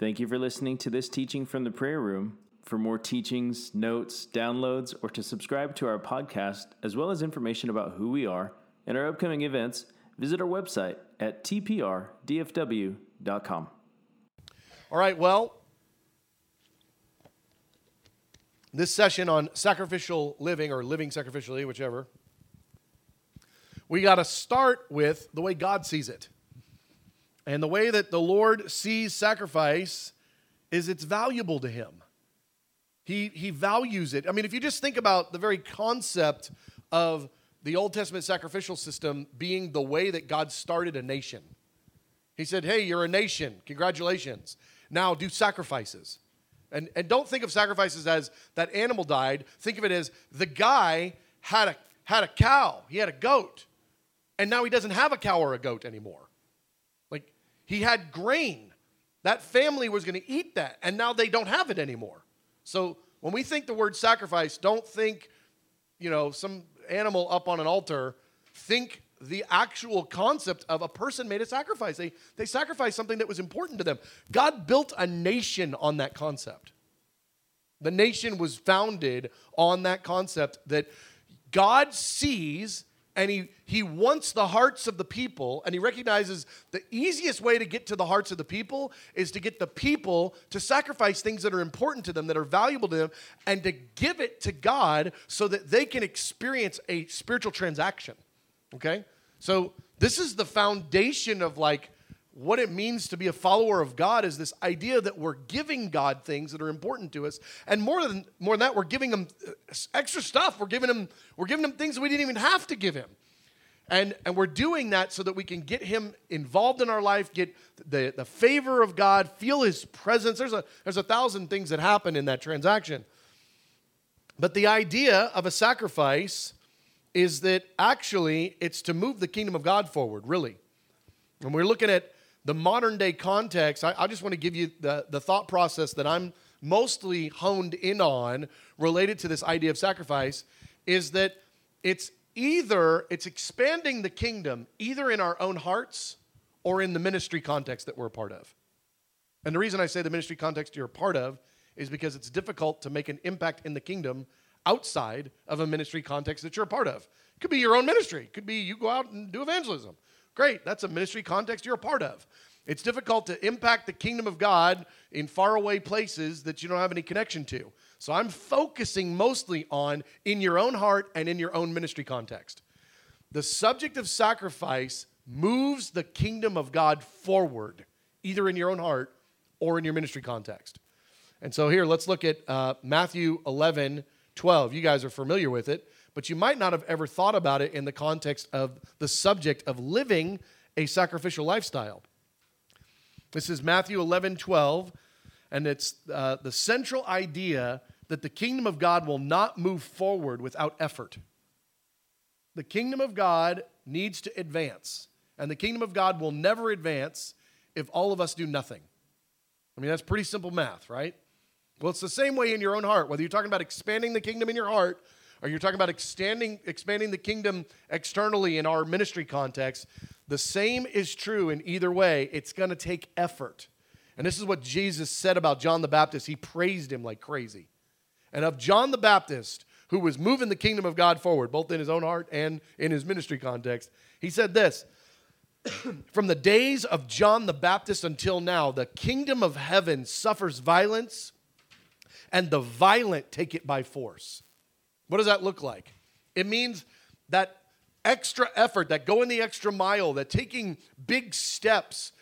Thank you for listening to this teaching from the prayer room. For more teachings, notes, downloads, or to subscribe to our podcast, as well as information about who we are and our upcoming events, visit our website at tprdfw.com. All right, well, this session on sacrificial living or living sacrificially, whichever, we got to start with the way God sees it. And the way that the Lord sees sacrifice is it's valuable to him. He, he values it. I mean, if you just think about the very concept of the Old Testament sacrificial system being the way that God started a nation, He said, Hey, you're a nation. Congratulations. Now do sacrifices. And, and don't think of sacrifices as that animal died. Think of it as the guy had a, had a cow, he had a goat, and now he doesn't have a cow or a goat anymore. He had grain. That family was going to eat that, and now they don't have it anymore. So when we think the word sacrifice, don't think, you know, some animal up on an altar. Think the actual concept of a person made a sacrifice. They, they sacrificed something that was important to them. God built a nation on that concept. The nation was founded on that concept that God sees and he, he wants the hearts of the people, and he recognizes the easiest way to get to the hearts of the people is to get the people to sacrifice things that are important to them, that are valuable to them, and to give it to God so that they can experience a spiritual transaction. Okay? So, this is the foundation of like what it means to be a follower of God is this idea that we're giving God things that are important to us, and more than more than that, we're giving Him uh, extra stuff. We're giving Him we're giving Him things we didn't even have to give Him, and and we're doing that so that we can get Him involved in our life, get the the favor of God, feel His presence. There's a there's a thousand things that happen in that transaction, but the idea of a sacrifice is that actually it's to move the kingdom of God forward, really. And we're looking at the modern day context, I, I just want to give you the, the thought process that I'm mostly honed in on related to this idea of sacrifice is that it's either it's expanding the kingdom either in our own hearts or in the ministry context that we're a part of. And the reason I say the ministry context you're a part of is because it's difficult to make an impact in the kingdom outside of a ministry context that you're a part of. It could be your own ministry. It could be you go out and do evangelism. Great, that's a ministry context you're a part of. It's difficult to impact the kingdom of God in faraway places that you don't have any connection to. So I'm focusing mostly on in your own heart and in your own ministry context. The subject of sacrifice moves the kingdom of God forward, either in your own heart or in your ministry context. And so here, let's look at uh, Matthew 11, 12. You guys are familiar with it but you might not have ever thought about it in the context of the subject of living a sacrificial lifestyle. This is Matthew 11 12, and it's uh, the central idea that the kingdom of God will not move forward without effort. The kingdom of God needs to advance, and the kingdom of God will never advance if all of us do nothing. I mean, that's pretty simple math, right? Well, it's the same way in your own heart. Whether you're talking about expanding the kingdom in your heart or you're talking about expanding, expanding the kingdom externally in our ministry context, the same is true in either way. It's going to take effort. And this is what Jesus said about John the Baptist. He praised him like crazy. And of John the Baptist, who was moving the kingdom of God forward, both in his own heart and in his ministry context, he said this From the days of John the Baptist until now, the kingdom of heaven suffers violence, and the violent take it by force. What does that look like? It means that extra effort, that going the extra mile, that taking big steps.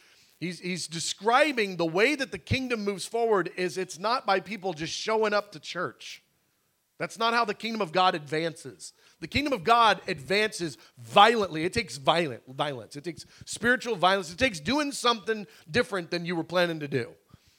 He's, he's describing the way that the kingdom moves forward is it's not by people just showing up to church. That's not how the kingdom of God advances. The kingdom of God advances violently. It takes violent violence. It takes spiritual violence. It takes doing something different than you were planning to do.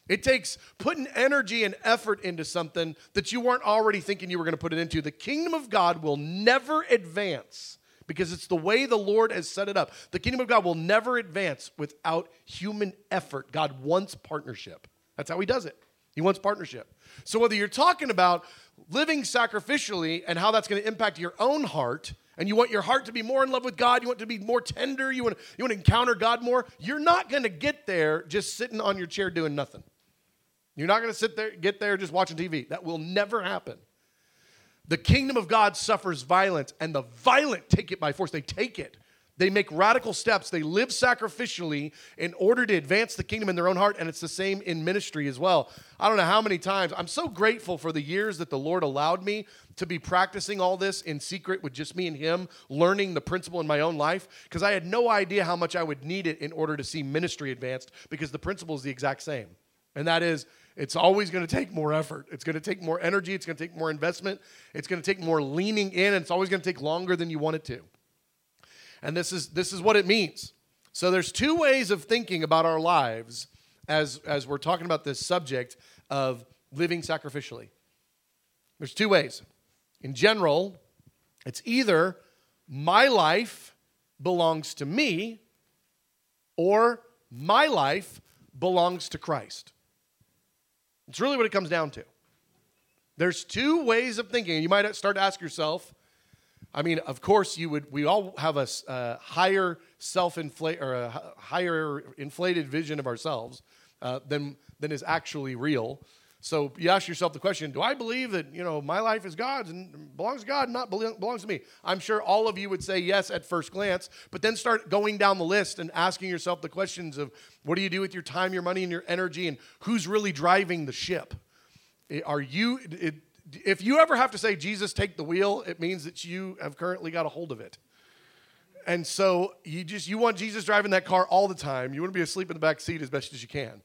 It takes putting energy and effort into something that you weren't already thinking you were going to put it into. The kingdom of God will never advance because it's the way the Lord has set it up. The kingdom of God will never advance without human effort. God wants partnership. That's how He does it. He wants partnership. So, whether you're talking about living sacrificially and how that's going to impact your own heart, and you want your heart to be more in love with God, you want to be more tender, you want, you want to encounter God more, you're not going to get there just sitting on your chair doing nothing. You're not going to sit there, get there just watching TV. That will never happen. The kingdom of God suffers violence, and the violent take it by force. They take it. They make radical steps. They live sacrificially in order to advance the kingdom in their own heart, and it's the same in ministry as well. I don't know how many times. I'm so grateful for the years that the Lord allowed me to be practicing all this in secret with just me and Him, learning the principle in my own life, because I had no idea how much I would need it in order to see ministry advanced, because the principle is the exact same. And that is, it's always going to take more effort. It's going to take more energy. It's going to take more investment. It's going to take more leaning in, and it's always going to take longer than you want it to. And this is this is what it means. So there's two ways of thinking about our lives as as we're talking about this subject of living sacrificially. There's two ways. In general, it's either my life belongs to me or my life belongs to Christ. It's really what it comes down to. There's two ways of thinking. You might start to ask yourself, I mean, of course, you would. We all have a higher self-inflate or a higher inflated vision of ourselves uh, than than is actually real. So you ask yourself the question: Do I believe that you know my life is God's and belongs to God, and not belongs to me? I'm sure all of you would say yes at first glance, but then start going down the list and asking yourself the questions of what do you do with your time, your money, and your energy, and who's really driving the ship? Are you? It, if you ever have to say, Jesus, take the wheel, it means that you have currently got a hold of it. And so you just you want Jesus driving that car all the time. You want to be asleep in the back seat as best as you can.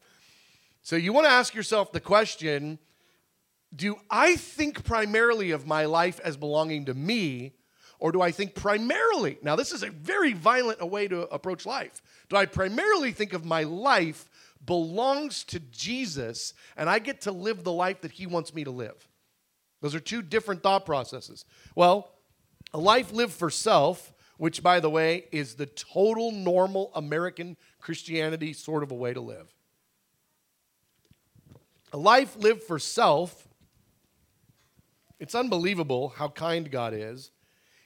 So you want to ask yourself the question, do I think primarily of my life as belonging to me or do I think primarily? Now this is a very violent way to approach life. Do I primarily think of my life belongs to Jesus and I get to live the life that he wants me to live? Those are two different thought processes. Well, a life lived for self, which, by the way, is the total normal American Christianity sort of a way to live. A life lived for self, it's unbelievable how kind God is.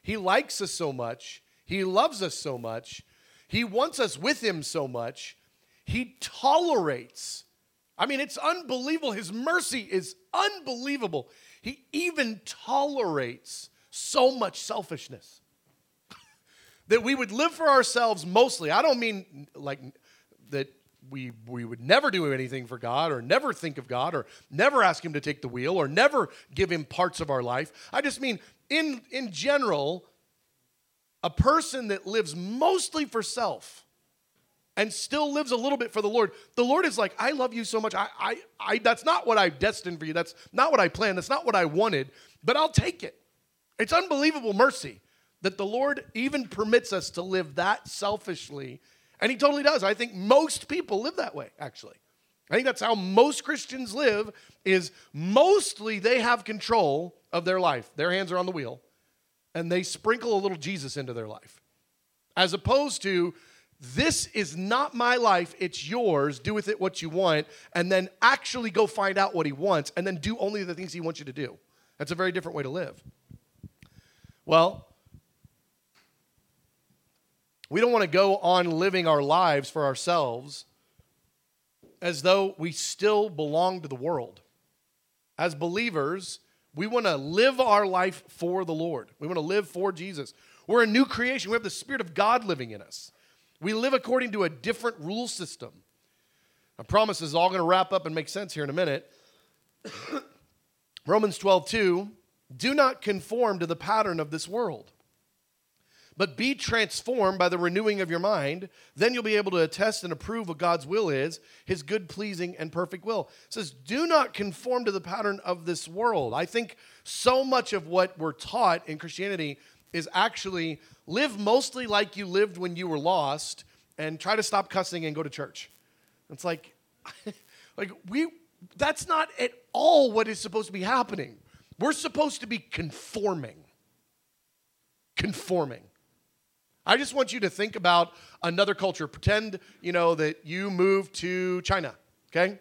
He likes us so much, He loves us so much, He wants us with Him so much, He tolerates. I mean, it's unbelievable. His mercy is unbelievable. He even tolerates so much selfishness that we would live for ourselves mostly. I don't mean like that we, we would never do anything for God or never think of God or never ask Him to take the wheel or never give Him parts of our life. I just mean, in, in general, a person that lives mostly for self and still lives a little bit for the Lord. The Lord is like, I love you so much. I, I, I, that's not what I destined for you. That's not what I planned. That's not what I wanted, but I'll take it. It's unbelievable mercy that the Lord even permits us to live that selfishly. And He totally does. I think most people live that way, actually. I think that's how most Christians live is mostly they have control of their life. Their hands are on the wheel and they sprinkle a little Jesus into their life. As opposed to this is not my life, it's yours. Do with it what you want, and then actually go find out what he wants, and then do only the things he wants you to do. That's a very different way to live. Well, we don't want to go on living our lives for ourselves as though we still belong to the world. As believers, we want to live our life for the Lord. We want to live for Jesus. We're a new creation. We have the Spirit of God living in us. We live according to a different rule system. I promise this is all going to wrap up and make sense here in a minute. Romans 12, 2, do not conform to the pattern of this world, but be transformed by the renewing of your mind. Then you'll be able to attest and approve what God's will is, his good, pleasing, and perfect will. It says, do not conform to the pattern of this world. I think so much of what we're taught in Christianity is actually live mostly like you lived when you were lost and try to stop cussing and go to church. It's like, like we, that's not at all what is supposed to be happening. We're supposed to be conforming. Conforming. I just want you to think about another culture. Pretend, you know, that you moved to China, okay?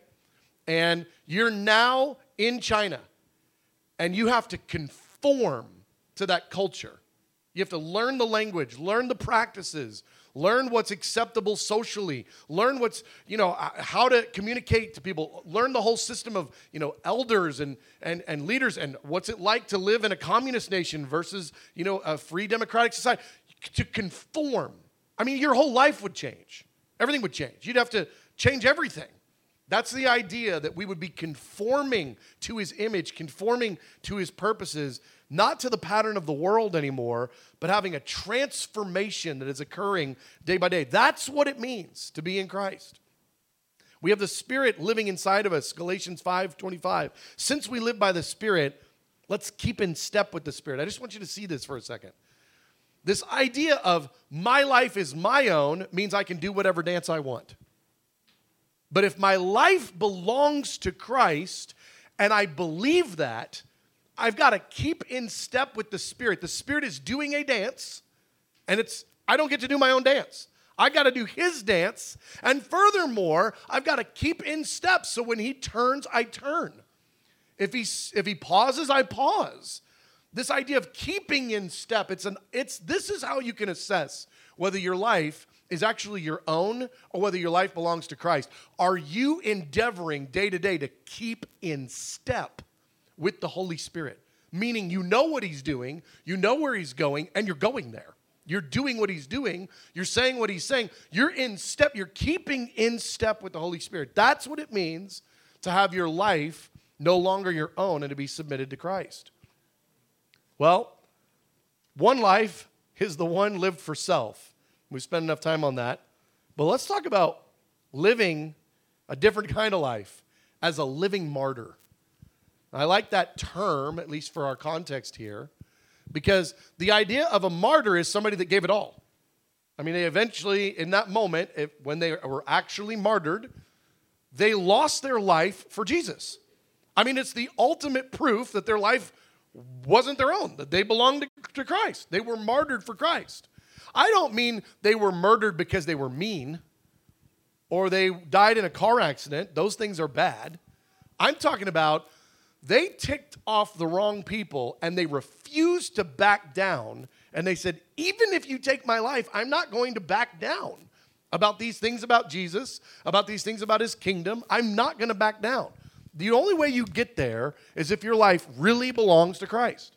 And you're now in China and you have to conform to that culture. You have to learn the language, learn the practices, Learn what's acceptable socially. Learn what's, you know, uh, how to communicate to people. Learn the whole system of, you know, elders and, and, and leaders and what's it like to live in a communist nation versus, you know, a free democratic society. To conform. I mean, your whole life would change. Everything would change. You'd have to change everything. That's the idea that we would be conforming to his image, conforming to his purposes, not to the pattern of the world anymore, but having a transformation that is occurring day by day. That's what it means to be in Christ. We have the Spirit living inside of us, Galatians 5 25. Since we live by the Spirit, let's keep in step with the Spirit. I just want you to see this for a second. This idea of my life is my own means I can do whatever dance I want. But if my life belongs to Christ and I believe that, I've got to keep in step with the Spirit. The Spirit is doing a dance, and it's I don't get to do my own dance. I got to do his dance. And furthermore, I've got to keep in step so when he turns, I turn. If he if he pauses, I pause. This idea of keeping in step, it's an it's this is how you can assess whether your life is actually your own or whether your life belongs to Christ. Are you endeavoring day to day to keep in step with the Holy Spirit? Meaning you know what He's doing, you know where He's going, and you're going there. You're doing what He's doing, you're saying what He's saying, you're in step, you're keeping in step with the Holy Spirit. That's what it means to have your life no longer your own and to be submitted to Christ. Well, one life is the one lived for self we spend enough time on that. But let's talk about living a different kind of life as a living martyr. I like that term, at least for our context here, because the idea of a martyr is somebody that gave it all. I mean, they eventually, in that moment, if, when they were actually martyred, they lost their life for Jesus. I mean, it's the ultimate proof that their life wasn't their own, that they belonged to, to Christ. They were martyred for Christ. I don't mean they were murdered because they were mean or they died in a car accident. Those things are bad. I'm talking about they ticked off the wrong people and they refused to back down. And they said, even if you take my life, I'm not going to back down about these things about Jesus, about these things about his kingdom. I'm not going to back down. The only way you get there is if your life really belongs to Christ.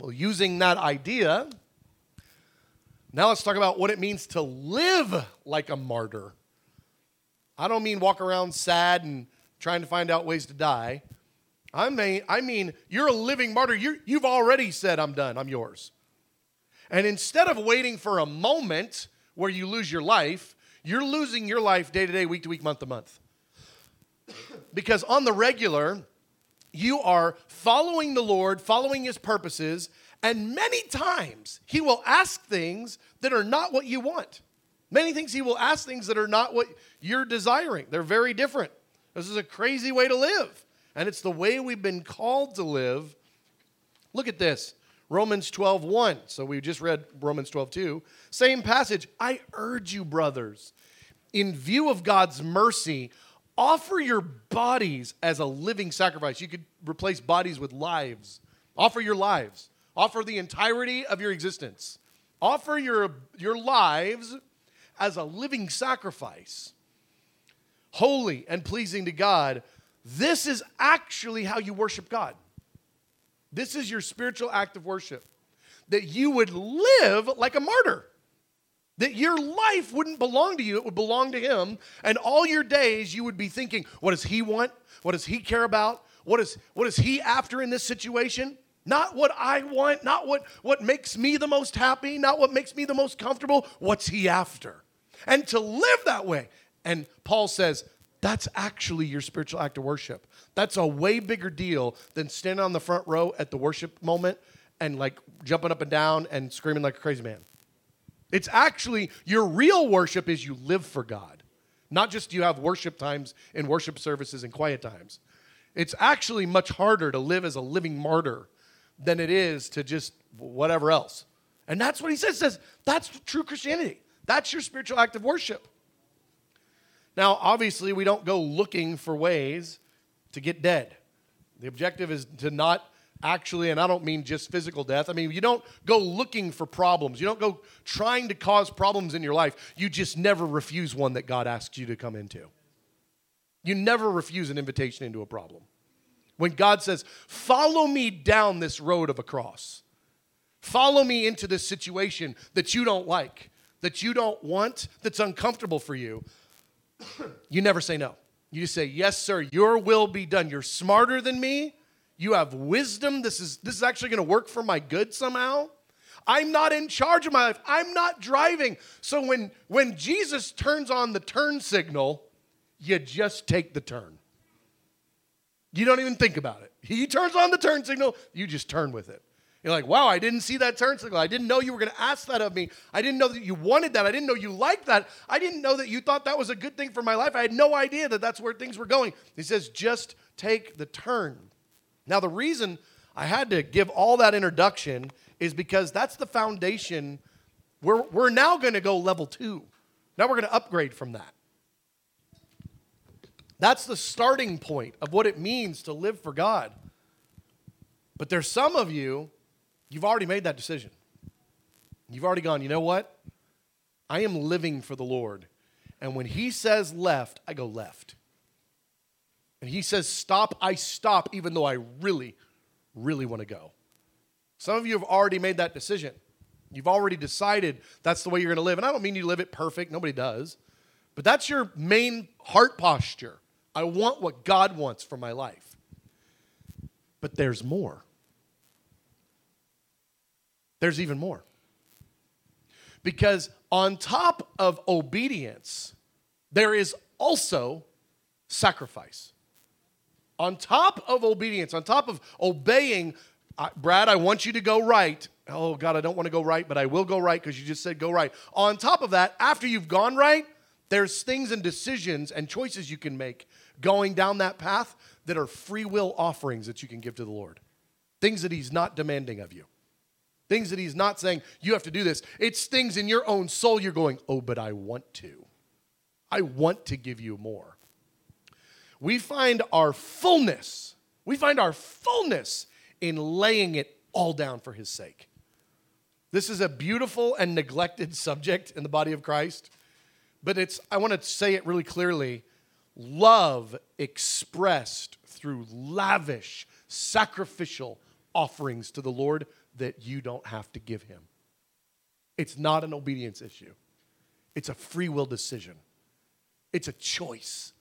Well, using that idea, now let's talk about what it means to live like a martyr. I don't mean walk around sad and trying to find out ways to die. I mean, I mean you're a living martyr. you you've already said, I'm done, I'm yours. And instead of waiting for a moment where you lose your life, you're losing your life day to day, week to week, month to month. Because on the regular, you are following the Lord, following his purposes, and many times he will ask things that are not what you want. Many things he will ask things that are not what you're desiring. They're very different. This is a crazy way to live. And it's the way we've been called to live. Look at this. Romans 12, 1. So we just read Romans 12, 2. Same passage. I urge you, brothers, in view of God's mercy, offer your bodies as a living sacrifice. You could replace bodies with lives. Offer your lives Offer the entirety of your existence. Offer your, your lives as a living sacrifice, holy and pleasing to God. This is actually how you worship God. This is your spiritual act of worship. That you would live like a martyr. That your life wouldn't belong to you, it would belong to Him. And all your days you would be thinking, what does He want? What does He care about? What is, what is He after in this situation? Not what I want, not what, what makes me the most happy, not what makes me the most comfortable. What's he after? And to live that way. And Paul says, that's actually your spiritual act of worship. That's a way bigger deal than standing on the front row at the worship moment and like jumping up and down and screaming like a crazy man. It's actually your real worship is you live for God, not just you have worship times and worship services and quiet times. It's actually much harder to live as a living martyr than it is to just whatever else. And that's what he says. says that's true Christianity. That's your spiritual act of worship. Now, obviously, we don't go looking for ways to get dead. The objective is to not actually, and I don't mean just physical death. I mean, you don't go looking for problems. You don't go trying to cause problems in your life. You just never refuse one that God asks you to come into. You never refuse an invitation into a problem. When God says, Follow me down this road of a cross, follow me into this situation that you don't like, that you don't want, that's uncomfortable for you, you never say no. You just say, Yes, sir, your will be done. You're smarter than me. You have wisdom. This is, this is actually going to work for my good somehow. I'm not in charge of my life. I'm not driving. So when, when Jesus turns on the turn signal, you just take the turn. You don't even think about it. He turns on the turn signal, you just turn with it. You're like, wow, I didn't see that turn signal. I didn't know you were going to ask that of me. I didn't know that you wanted that. I didn't know you liked that. I didn't know that you thought that was a good thing for my life. I had no idea that that's where things were going. He says, just take the turn. Now, the reason I had to give all that introduction is because that's the foundation. We're, we're now going to go level two. Now we're going to upgrade from that. That's the starting point of what it means to live for God. But there's some of you, you've already made that decision. You've already gone, you know what? I am living for the Lord. And when He says left, I go left. And He says stop, I stop, even though I really, really want to go. Some of you have already made that decision. You've already decided that's the way you're going to live. And I don't mean you live it perfect, nobody does. But that's your main heart posture. I want what God wants for my life. But there's more. There's even more. Because on top of obedience, there is also sacrifice. On top of obedience, on top of obeying, Brad, I want you to go right. Oh, God, I don't want to go right, but I will go right because you just said go right. On top of that, after you've gone right, there's things and decisions and choices you can make going down that path that are free will offerings that you can give to the Lord. Things that He's not demanding of you. Things that He's not saying, you have to do this. It's things in your own soul you're going, oh, but I want to. I want to give you more. We find our fullness, we find our fullness in laying it all down for His sake. This is a beautiful and neglected subject in the body of Christ, but it's, I want to say it really clearly love expressed through lavish, sacrificial offerings to the Lord that you don't have to give him. It's not an obedience issue, it's a free will decision, it's a choice.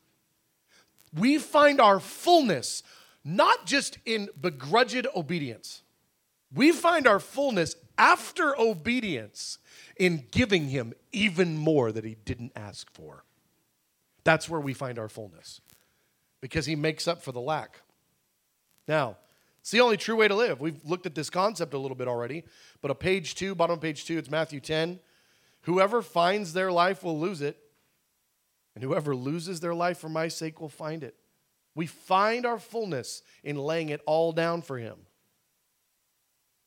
We find our fullness not just in begrudged obedience, we find our fullness after obedience in giving him even more that he didn't ask for. That's where we find our fullness because he makes up for the lack. Now, it's the only true way to live. We've looked at this concept a little bit already, but a page two, bottom of page two, it's Matthew 10. Whoever finds their life will lose it, and whoever loses their life for my sake will find it. We find our fullness in laying it all down for him.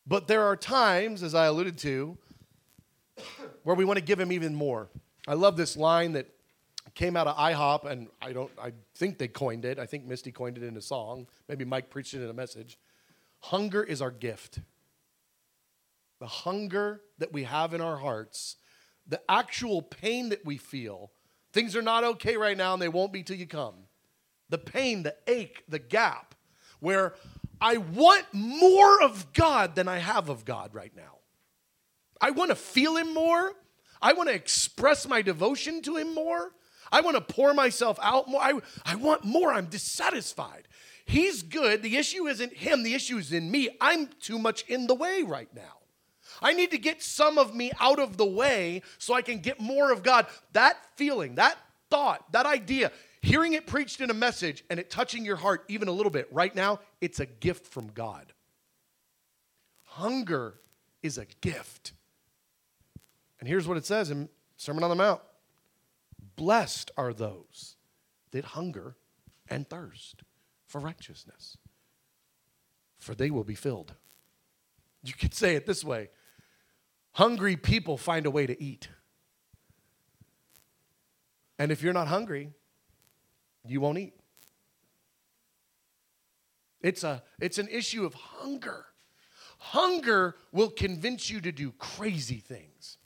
But there are times, as I alluded to, where we want to give him even more. I love this line that came out of IHOP, and I don't. I think they coined it. I think Misty coined it in a song. Maybe Mike preached it in a message. Hunger is our gift. The hunger that we have in our hearts, the actual pain that we feel. Things are not okay right now, and they won't be till you come. The pain, the ache, the gap, where I want more of God than I have of God right now. I want to feel Him more. I want to express my devotion to Him more. I want to pour myself out more. I, I want more. I'm dissatisfied. He's good. The issue isn't him, the issue is in me. I'm too much in the way right now. I need to get some of me out of the way so I can get more of God. That feeling, that thought, that idea, hearing it preached in a message and it touching your heart even a little bit right now, it's a gift from God. Hunger is a gift. And here's what it says in Sermon on the Mount Blessed are those that hunger and thirst for righteousness, for they will be filled. You could say it this way hungry people find a way to eat. And if you're not hungry, you won't eat. It's, a, it's an issue of hunger. Hunger will convince you to do crazy things.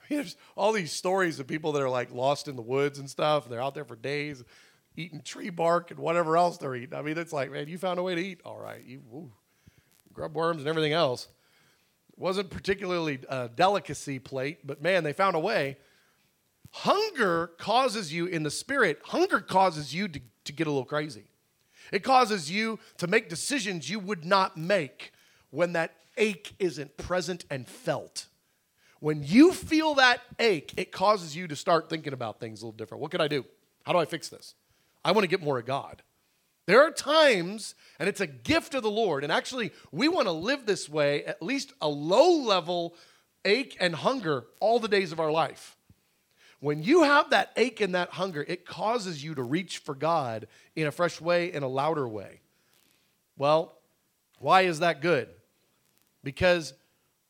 I mean, there's all these stories of people that are like lost in the woods and stuff. And they're out there for days eating tree bark and whatever else they're eating. I mean, it's like, man, you found a way to eat. All right. You ooh, grub worms and everything else. Wasn't particularly a delicacy plate, but man, they found a way. Hunger causes you in the spirit, hunger causes you to, to get a little crazy. It causes you to make decisions you would not make when that ache isn't present and felt. When you feel that ache, it causes you to start thinking about things a little different. What can I do? How do I fix this? I want to get more of God. There are times, and it's a gift of the Lord, and actually, we want to live this way, at least a low level ache and hunger all the days of our life. When you have that ache and that hunger, it causes you to reach for God in a fresh way, in a louder way. Well, why is that good? Because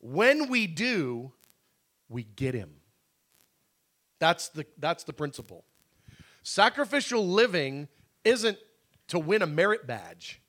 when we do, we get Him. That's the, that's the principle. Sacrificial living isn't to win a merit badge.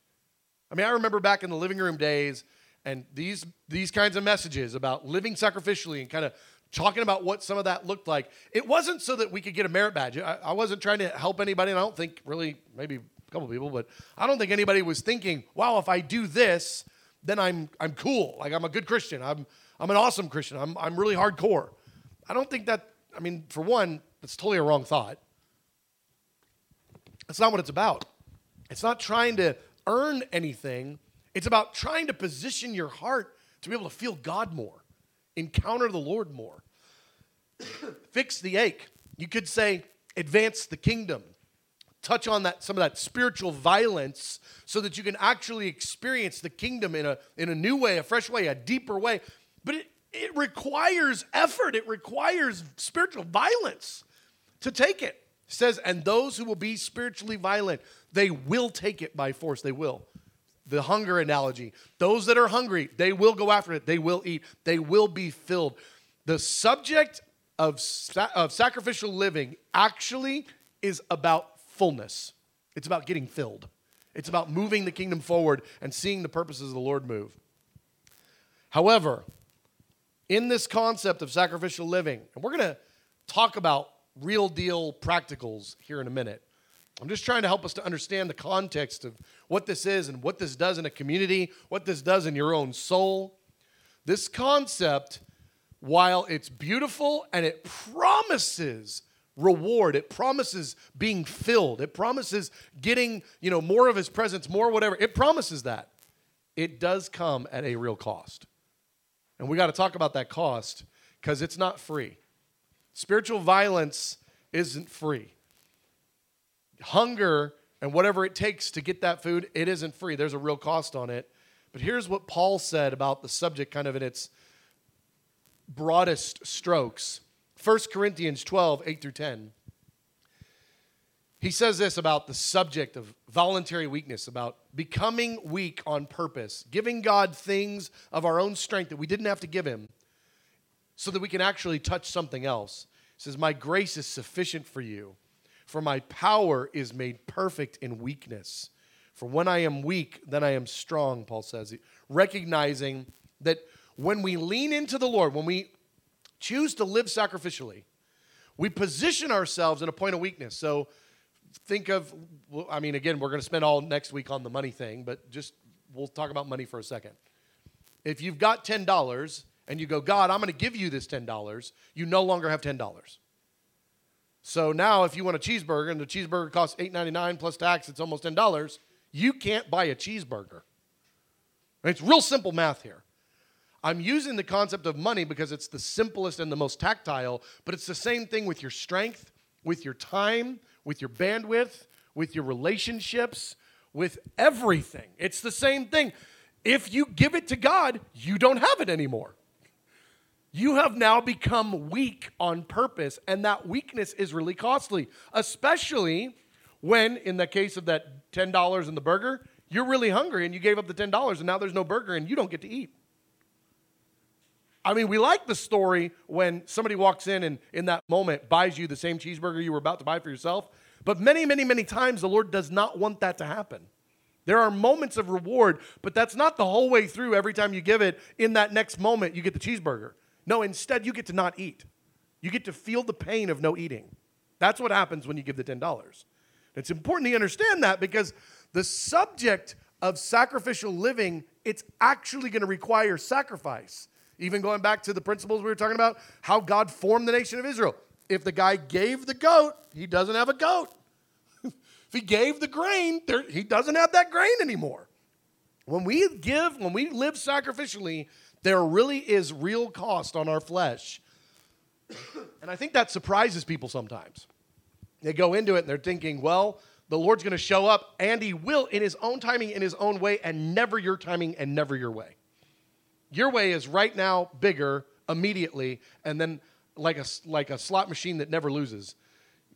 I mean, I remember back in the living room days and these, these kinds of messages about living sacrificially and kind of talking about what some of that looked like. It wasn't so that we could get a merit badge. I, I wasn't trying to help anybody, and I don't think really, maybe a couple people, but I don't think anybody was thinking, wow, if I do this, then I'm, I'm cool. Like I'm a good Christian. I'm, I'm an awesome Christian. I'm, I'm really hardcore. I don't think that, I mean, for one, that's totally a wrong thought. That's not what it's about. It's not trying to earn anything, it's about trying to position your heart to be able to feel God more encounter the Lord more. Fix the ache. You could say, advance the kingdom. Touch on that some of that spiritual violence so that you can actually experience the kingdom in a, in a new way, a fresh way, a deeper way. But it, it requires effort, it requires spiritual violence to take it. It says, and those who will be spiritually violent, they will take it by force. They will the hunger analogy. Those that are hungry, they will go after it. They will eat. They will be filled. The subject of, of sacrificial living actually is about fullness, it's about getting filled. It's about moving the kingdom forward and seeing the purposes of the Lord move. However, in this concept of sacrificial living, and we're going to talk about real deal practicals here in a minute. I'm just trying to help us to understand the context of what this is and what this does in a community, what this does in your own soul. This concept, while it's beautiful and it promises reward, it promises being filled, it promises getting, you know, more of his presence, more whatever. It promises that. It does come at a real cost. And we got to talk about that cost because it's not free. Spiritual violence isn't free hunger and whatever it takes to get that food, it isn't free. There's a real cost on it. But here's what Paul said about the subject, kind of in its broadest strokes 1 Corinthians 12, 8 through 10. He says this about the subject of voluntary weakness, about becoming weak on purpose, giving God things of our own strength that we didn't have to give Him so that we can actually touch something else. He says, My grace is sufficient for you for my power is made perfect in weakness. For when I am weak, then I am strong, Paul says, recognizing that when we lean into the Lord, when we choose to live sacrificially, we position ourselves in a point of weakness. So think of, I mean, again, we're going to spend all next week on the money thing, but just we'll talk about money for a second. If you've got $10 and you go, God, I'm going to give you this $10, you no longer have $10. So now, if you want a cheeseburger and the cheeseburger costs $8.99 plus tax, it's almost $10, you can't buy a cheeseburger. It's real simple math here. I'm using the concept of money because it's the simplest and the most tactile, but it's the same thing with your strength, with your time, with your bandwidth, with your relationships, with everything. It's the same thing. If you give it to God, you don't have it anymore. You have now become weak on purpose, and that weakness is really costly, especially when, in the case of that $10 and the burger, you're really hungry and you gave up the $10 and now there's no burger and you don't get to eat. I mean, we like the story when somebody walks in and in that moment buys you the same cheeseburger you were about to buy for yourself, but many, many, many times the Lord does not want that to happen. There are moments of reward, but that's not the whole way through every time you give it. In that next moment, you get the cheeseburger. No, instead, you get to not eat. You get to feel the pain of no eating. That's what happens when you give the $10. It's important to understand that because the subject of sacrificial living, it's actually going to require sacrifice. Even going back to the principles we were talking about, how God formed the nation of Israel. If the guy gave the goat, he doesn't have a goat. if he gave the grain, there, he doesn't have that grain anymore. When we give, when we live sacrificially, there really is real cost on our flesh. and I think that surprises people sometimes. They go into it and they're thinking, well, the Lord's going to show up and he will in his own timing, in his own way, and never your timing and never your way. Your way is right now bigger immediately, and then like a, like a slot machine that never loses.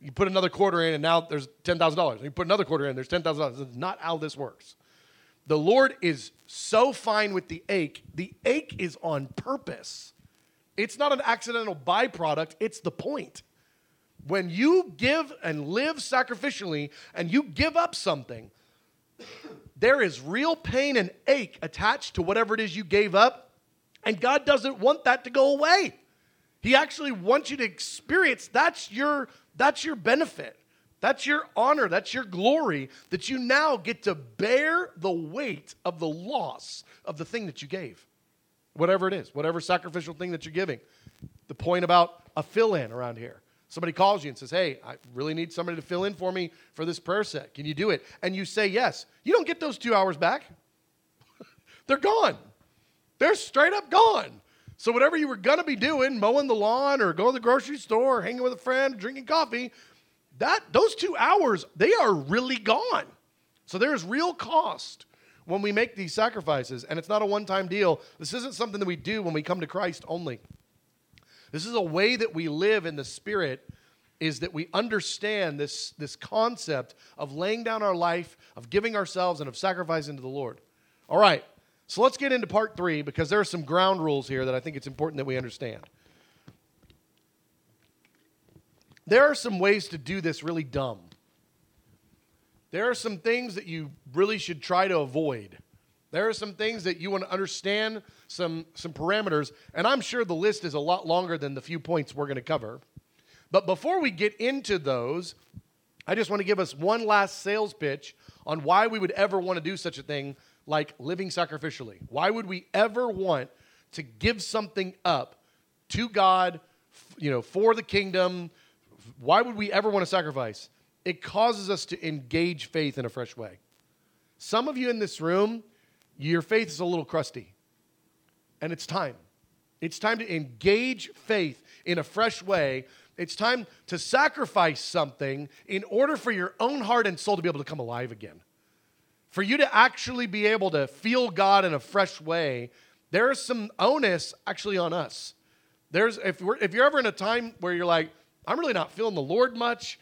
You put another quarter in, and now there's $10,000. You put another quarter in, there's $10,000. That's not how this works. The Lord is so fine with the ache. The ache is on purpose. It's not an accidental byproduct, it's the point. When you give and live sacrificially and you give up something, there is real pain and ache attached to whatever it is you gave up, and God doesn't want that to go away. He actually wants you to experience that's your that's your benefit. That's your honor, that's your glory that you now get to bear the weight of the loss of the thing that you gave. Whatever it is, whatever sacrificial thing that you're giving. The point about a fill in around here. Somebody calls you and says, Hey, I really need somebody to fill in for me for this prayer set. Can you do it? And you say yes. You don't get those two hours back. They're gone. They're straight up gone. So, whatever you were going to be doing, mowing the lawn or going to the grocery store, or hanging with a friend, drinking coffee, that those two hours, they are really gone. So, there's real cost when we make these sacrifices. And it's not a one time deal. This isn't something that we do when we come to Christ only. This is a way that we live in the Spirit is that we understand this, this concept of laying down our life, of giving ourselves, and of sacrificing to the Lord. All right, so let's get into part three because there are some ground rules here that I think it's important that we understand. There are some ways to do this really dumb. There are some things that you really should try to avoid. There are some things that you want to understand, some, some parameters, and I'm sure the list is a lot longer than the few points we're going to cover. But before we get into those, I just want to give us one last sales pitch on why we would ever want to do such a thing like living sacrificially. Why would we ever want to give something up to God, you know, for the kingdom? Why would we ever want to sacrifice? It causes us to engage faith in a fresh way. Some of you in this room, your faith is a little crusty. And it's time. It's time to engage faith in a fresh way. It's time to sacrifice something in order for your own heart and soul to be able to come alive again. For you to actually be able to feel God in a fresh way, there is some onus actually on us. There's if we're if you're ever in a time where you're like, I'm really not feeling the Lord much.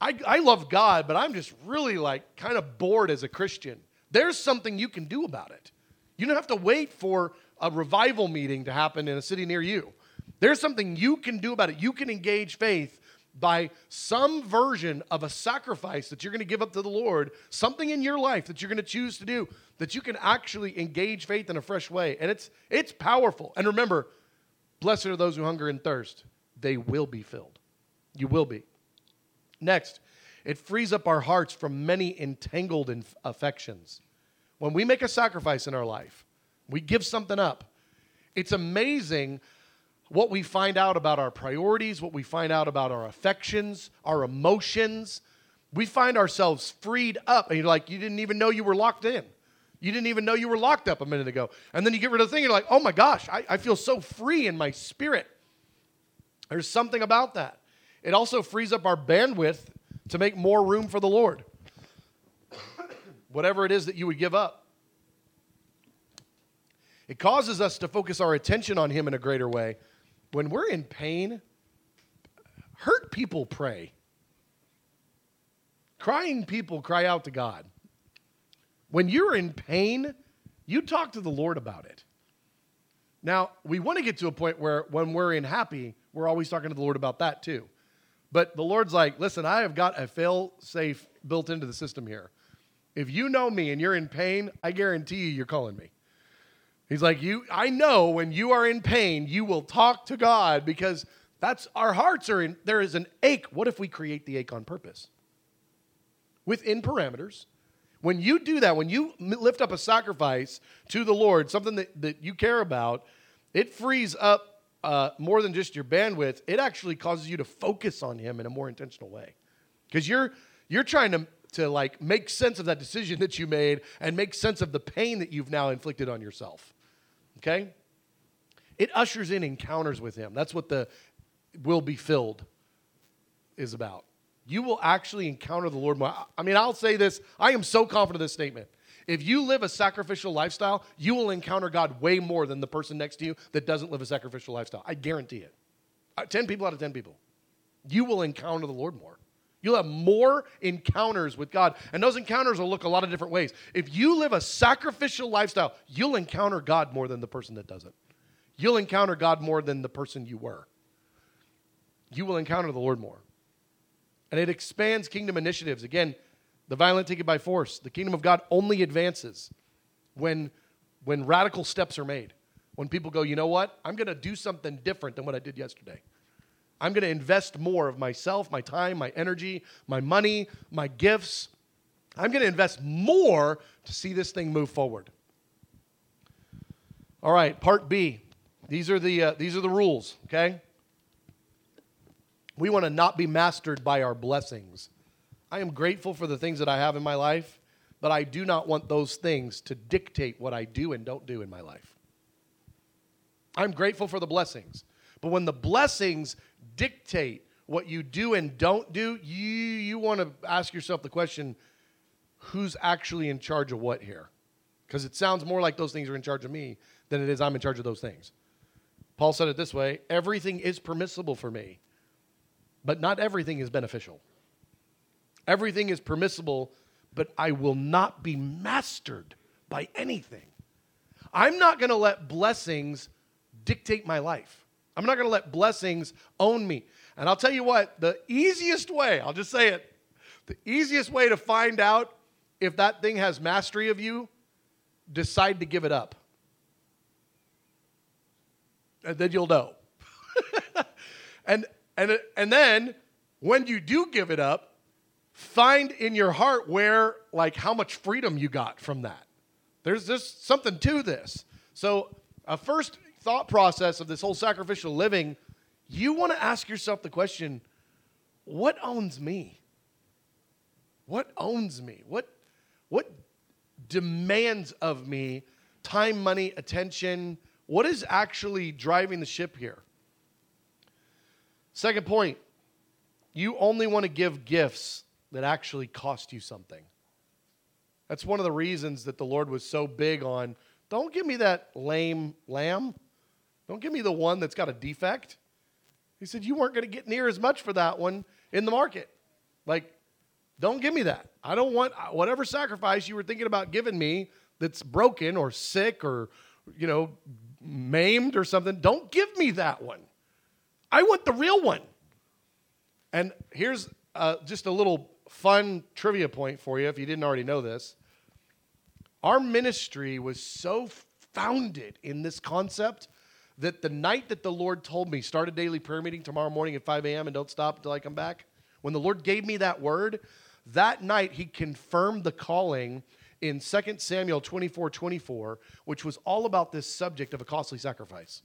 I, I love God, but I'm just really like kind of bored as a Christian. There's something you can do about it. You don't have to wait for a revival meeting to happen in a city near you. There's something you can do about it. You can engage faith by some version of a sacrifice that you're going to give up to the Lord, something in your life that you're going to choose to do that you can actually engage faith in a fresh way. And it's it's powerful. And remember, blessed are those who hunger and thirst. They will be filled. You will be. Next, it frees up our hearts from many entangled affections. When we make a sacrifice in our life, we give something up. It's amazing what we find out about our priorities, what we find out about our affections, our emotions. We find ourselves freed up, and you're like, you didn't even know you were locked in. You didn't even know you were locked up a minute ago. And then you get rid of the thing, you're like, oh my gosh, I, I feel so free in my spirit. There's something about that. It also frees up our bandwidth to make more room for the Lord. Whatever it is that you would give up. It causes us to focus our attention on Him in a greater way. When we're in pain, hurt people pray. Crying people cry out to God. When you're in pain, you talk to the Lord about it. Now, we want to get to a point where when we're in happy, we're always talking to the Lord about that too. But the Lord's like, listen, I have got a fail safe built into the system here. If you know me and you're in pain, I guarantee you you're calling me. He's like, you I know when you are in pain, you will talk to God because that's our hearts are in there is an ache. What if we create the ache on purpose? Within parameters. When you do that, when you lift up a sacrifice to the Lord, something that, that you care about, it frees up uh, more than just your bandwidth. It actually causes you to focus on Him in a more intentional way. Because you're you're trying to to like make sense of that decision that you made and make sense of the pain that you've now inflicted on yourself. Okay? It ushers in encounters with him. That's what the will be filled is about. You will actually encounter the Lord more. I mean, I'll say this, I am so confident of this statement. If you live a sacrificial lifestyle, you will encounter God way more than the person next to you that doesn't live a sacrificial lifestyle. I guarantee it. Uh, 10 people out of 10 people. You will encounter the Lord more. You'll have more encounters with God. And those encounters will look a lot of different ways. If you live a sacrificial lifestyle, you'll encounter God more than the person that doesn't. You'll encounter God more than the person you were. You will encounter the Lord more. And it expands kingdom initiatives. Again, the violent take it by force. The kingdom of God only advances when, when radical steps are made. When people go, you know what? I'm going to do something different than what I did yesterday. I'm going to invest more of myself, my time, my energy, my money, my gifts. I'm going to invest more to see this thing move forward. All right, part B. These are the, uh, these are the rules, okay? We want to not be mastered by our blessings. I am grateful for the things that I have in my life, but I do not want those things to dictate what I do and don't do in my life. I'm grateful for the blessings. But when the blessings dictate what you do and don't do, you, you want to ask yourself the question who's actually in charge of what here? Because it sounds more like those things are in charge of me than it is I'm in charge of those things. Paul said it this way everything is permissible for me, but not everything is beneficial. Everything is permissible, but I will not be mastered by anything. I'm not going to let blessings dictate my life. I'm not going to let blessings own me. And I'll tell you what, the easiest way, I'll just say it, the easiest way to find out if that thing has mastery of you, decide to give it up. And then you'll know. and, and, and then when you do give it up, find in your heart where, like, how much freedom you got from that. There's just something to this. So, a first thought process of this whole sacrificial living, you want to ask yourself the question what owns me? What owns me? What, what demands of me time, money, attention? What is actually driving the ship here? Second point, you only want to give gifts that actually cost you something. That's one of the reasons that the Lord was so big on don't give me that lame lamb. Don't give me the one that's got a defect. He said, You weren't going to get near as much for that one in the market. Like, don't give me that. I don't want uh, whatever sacrifice you were thinking about giving me that's broken or sick or, you know, maimed or something. Don't give me that one. I want the real one. And here's uh, just a little fun trivia point for you if you didn't already know this. Our ministry was so founded in this concept that the night that the Lord told me, start a daily prayer meeting tomorrow morning at 5 a.m. and don't stop until I come back, when the Lord gave me that word, that night he confirmed the calling in 2 Samuel 24 24, which was all about this subject of a costly sacrifice.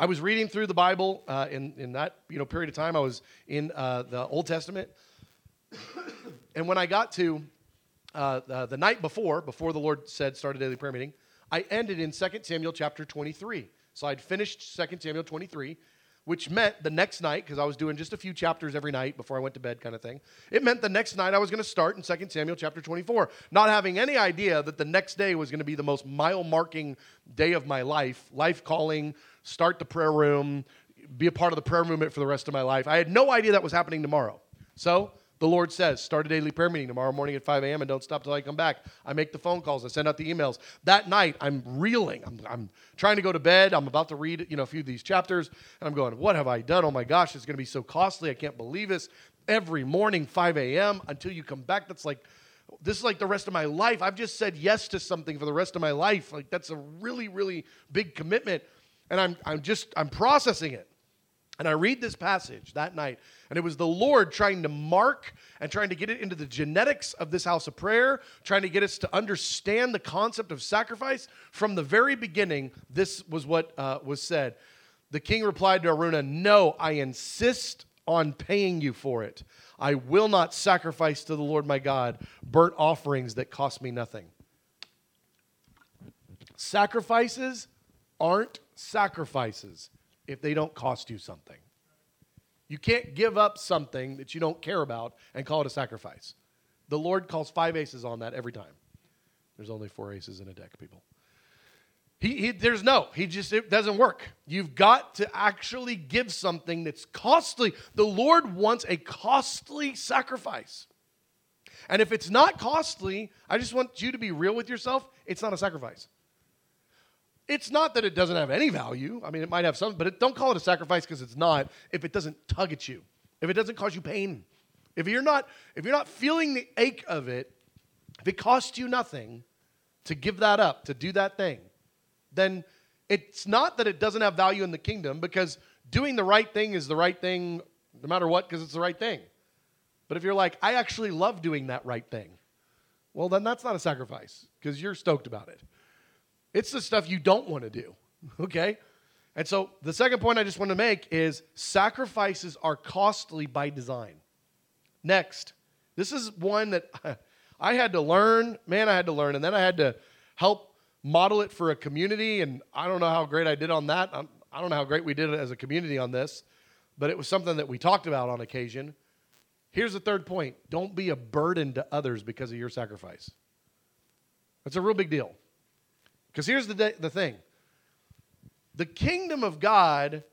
I was reading through the Bible uh, in, in that you know, period of time. I was in uh, the Old Testament. and when I got to uh, the, the night before, before the Lord said, start a daily prayer meeting, I ended in 2 Samuel chapter 23. So I'd finished 2 Samuel 23, which meant the next night, because I was doing just a few chapters every night before I went to bed, kind of thing. It meant the next night I was going to start in 2 Samuel chapter 24, not having any idea that the next day was going to be the most mile marking day of my life, life calling, start the prayer room, be a part of the prayer movement for the rest of my life. I had no idea that was happening tomorrow. So the Lord says, start a daily prayer meeting tomorrow morning at 5 a.m. and don't stop till I come back. I make the phone calls. I send out the emails. That night, I'm reeling. I'm, I'm trying to go to bed. I'm about to read, you know, a few of these chapters, and I'm going, what have I done? Oh my gosh, it's going to be so costly. I can't believe this. Every morning, 5 a.m. until you come back. That's like this is like the rest of my life. I've just said yes to something for the rest of my life. Like that's a really, really big commitment. And I'm, I'm just, I'm processing it. And I read this passage that night, and it was the Lord trying to mark and trying to get it into the genetics of this house of prayer, trying to get us to understand the concept of sacrifice. From the very beginning, this was what uh, was said. The king replied to Araunah, No, I insist on paying you for it. I will not sacrifice to the Lord my God burnt offerings that cost me nothing. Sacrifices aren't sacrifices if they don't cost you something. You can't give up something that you don't care about and call it a sacrifice. The Lord calls five aces on that every time. There's only four aces in a deck, people. He, he, there's no, he just, it doesn't work. You've got to actually give something that's costly. The Lord wants a costly sacrifice. And if it's not costly, I just want you to be real with yourself, it's not a sacrifice. It's not that it doesn't have any value. I mean, it might have some, but it, don't call it a sacrifice because it's not. If it doesn't tug at you, if it doesn't cause you pain, if you're not, if you're not feeling the ache of it, if it costs you nothing to give that up, to do that thing, then it's not that it doesn't have value in the kingdom because doing the right thing is the right thing no matter what because it's the right thing. But if you're like, I actually love doing that right thing, well, then that's not a sacrifice because you're stoked about it. It's the stuff you don't want to do, okay? And so the second point I just want to make is sacrifices are costly by design. Next, this is one that I had to learn. Man, I had to learn. And then I had to help model it for a community. And I don't know how great I did on that. I'm, I do not know how great we did as a community on this, but it was something that we talked about on occasion. Here's the third point don't be a burden to others because of your sacrifice. That's a real big deal. Because here's the, the thing the kingdom of God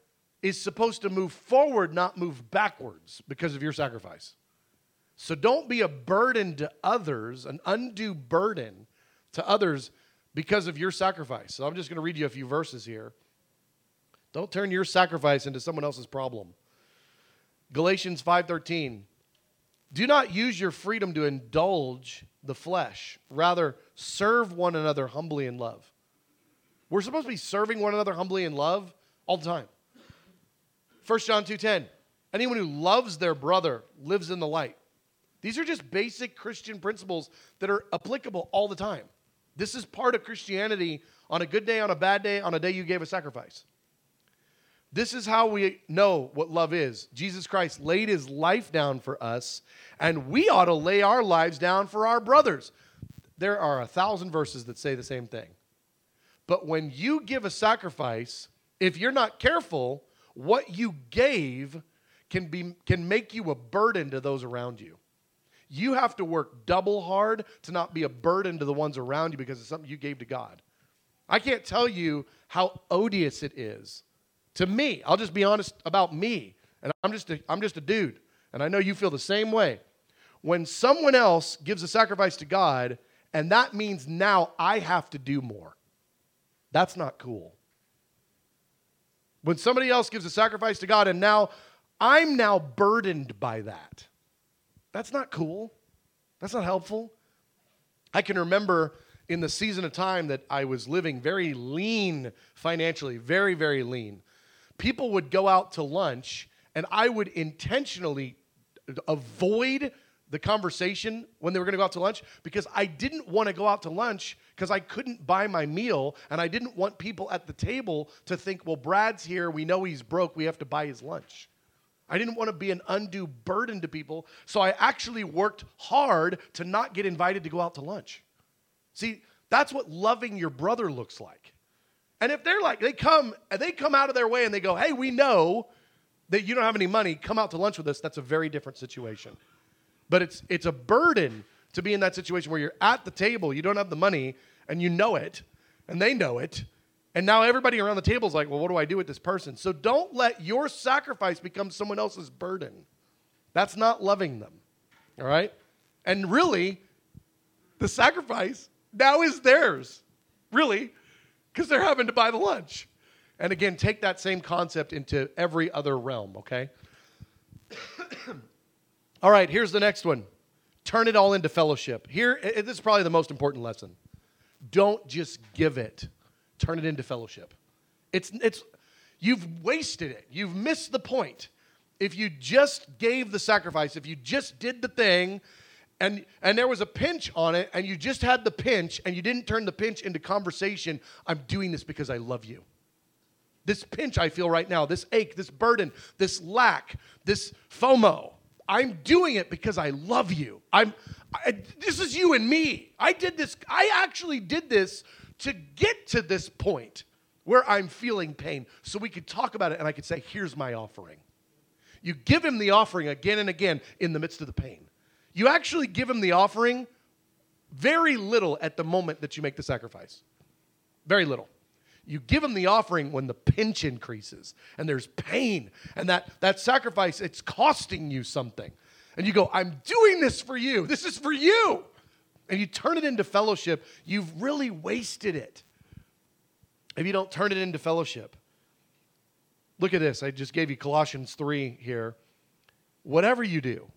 is supposed to move forward, not move backwards because of your sacrifice. So don't be a burden to others, an undue burden to others because of your sacrifice. So I'm just going to read you a few verses here. Don't turn your sacrifice into someone else's problem. Galatians 5:13 Do not use your freedom to indulge the flesh. Rather, serve one another humbly in love. We're supposed to be serving one another humbly in love all the time. 1 John 2:10 Anyone who loves their brother lives in the light. These are just basic Christian principles that are applicable all the time. This is part of Christianity on a good day, on a bad day, on a day you gave a sacrifice. This is how we know what love is. Jesus Christ laid his life down for us, and we ought to lay our lives down for our brothers. There are a thousand verses that say the same thing. But when you give a sacrifice, if you're not careful, what you gave can, be, can make you a burden to those around you. You have to work double hard to not be a burden to the ones around you because it's something you gave to God. I can't tell you how odious it is to me. I'll just be honest about me. And I'm just a, I'm just a dude. And I know you feel the same way. When someone else gives a sacrifice to God, and that means now I have to do more. That's not cool. When somebody else gives a sacrifice to God, and now I'm now burdened by that. That's not cool. That's not helpful. I can remember in the season of time that I was living very lean financially, very, very lean. People would go out to lunch, and I would intentionally avoid the conversation when they were going to go out to lunch because I didn't want to go out to lunch because I couldn't buy my meal and I didn't want people at the table to think, well, Brad's here. We know he's broke. We have to buy his lunch. I didn't want to be an undue burden to people. So I actually worked hard to not get invited to go out to lunch. See, that's what loving your brother looks like. And if they're like, they come, they come out of their way and they go, hey, we know that you don't have any money, come out to lunch with us, that's a very different situation. But it's it's a burden to be in that situation where you're at the table, you don't have the money, and you know it, and they know it. And now everybody around the table is like, well, what do I do with this person? So don't let your sacrifice become someone else's burden. That's not loving them. All right? And really, the sacrifice now is theirs. Really, because they're having to buy the lunch. And again, take that same concept into every other realm, okay? All right, here's the next one. turn it all into fellowship. Here, this is probably the most important lesson. Don't just give it, turn it into fellowship. It's, it's, you've wasted it, you've missed the point. If you just gave the sacrifice, if you just did the thing, and, and there was a pinch on it, and you just had the pinch, and you didn't turn the pinch into conversation, I'm doing this because I love you. This pinch I feel right now, this ache, this burden, this lack, this FOMO, I'm doing it because I love you. I'm I, this is you and me. I did this I actually did this to get to this point where I'm feeling pain so we could talk about it and I could say here's my offering. You give him the offering again and again in the midst of the pain. You actually give him the offering very little at the moment that you make the sacrifice. Very little. You give him the offering when the pinch increases and there's pain and that, that sacrifice, it's costing you something. And you go, I'm doing this for you. This is for you. And you turn it into fellowship, you've really wasted it if you don't turn it into fellowship. Look at this. I just gave you Colossians 3 here. Whatever you do,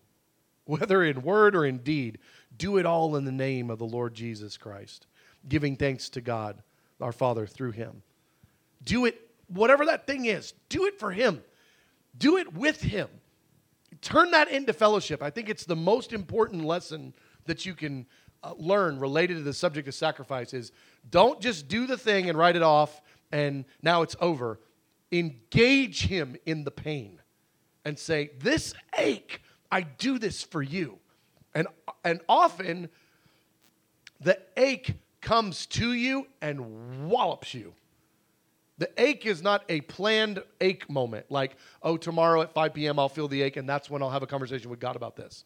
whether in word or in deed, do it all in the name of the Lord Jesus Christ, giving thanks to God our Father through him. Do it, whatever that thing is, do it for him. Do it with him. Turn that into fellowship. I think it's the most important lesson that you can uh, learn related to the subject of sacrifice is don't just do the thing and write it off and now it's over. Engage him in the pain and say, This ache, I do this for you. And, and often the ache comes to you and wallops you. The ache is not a planned ache moment, like, oh, tomorrow at 5 p.m. I'll feel the ache, and that's when I'll have a conversation with God about this.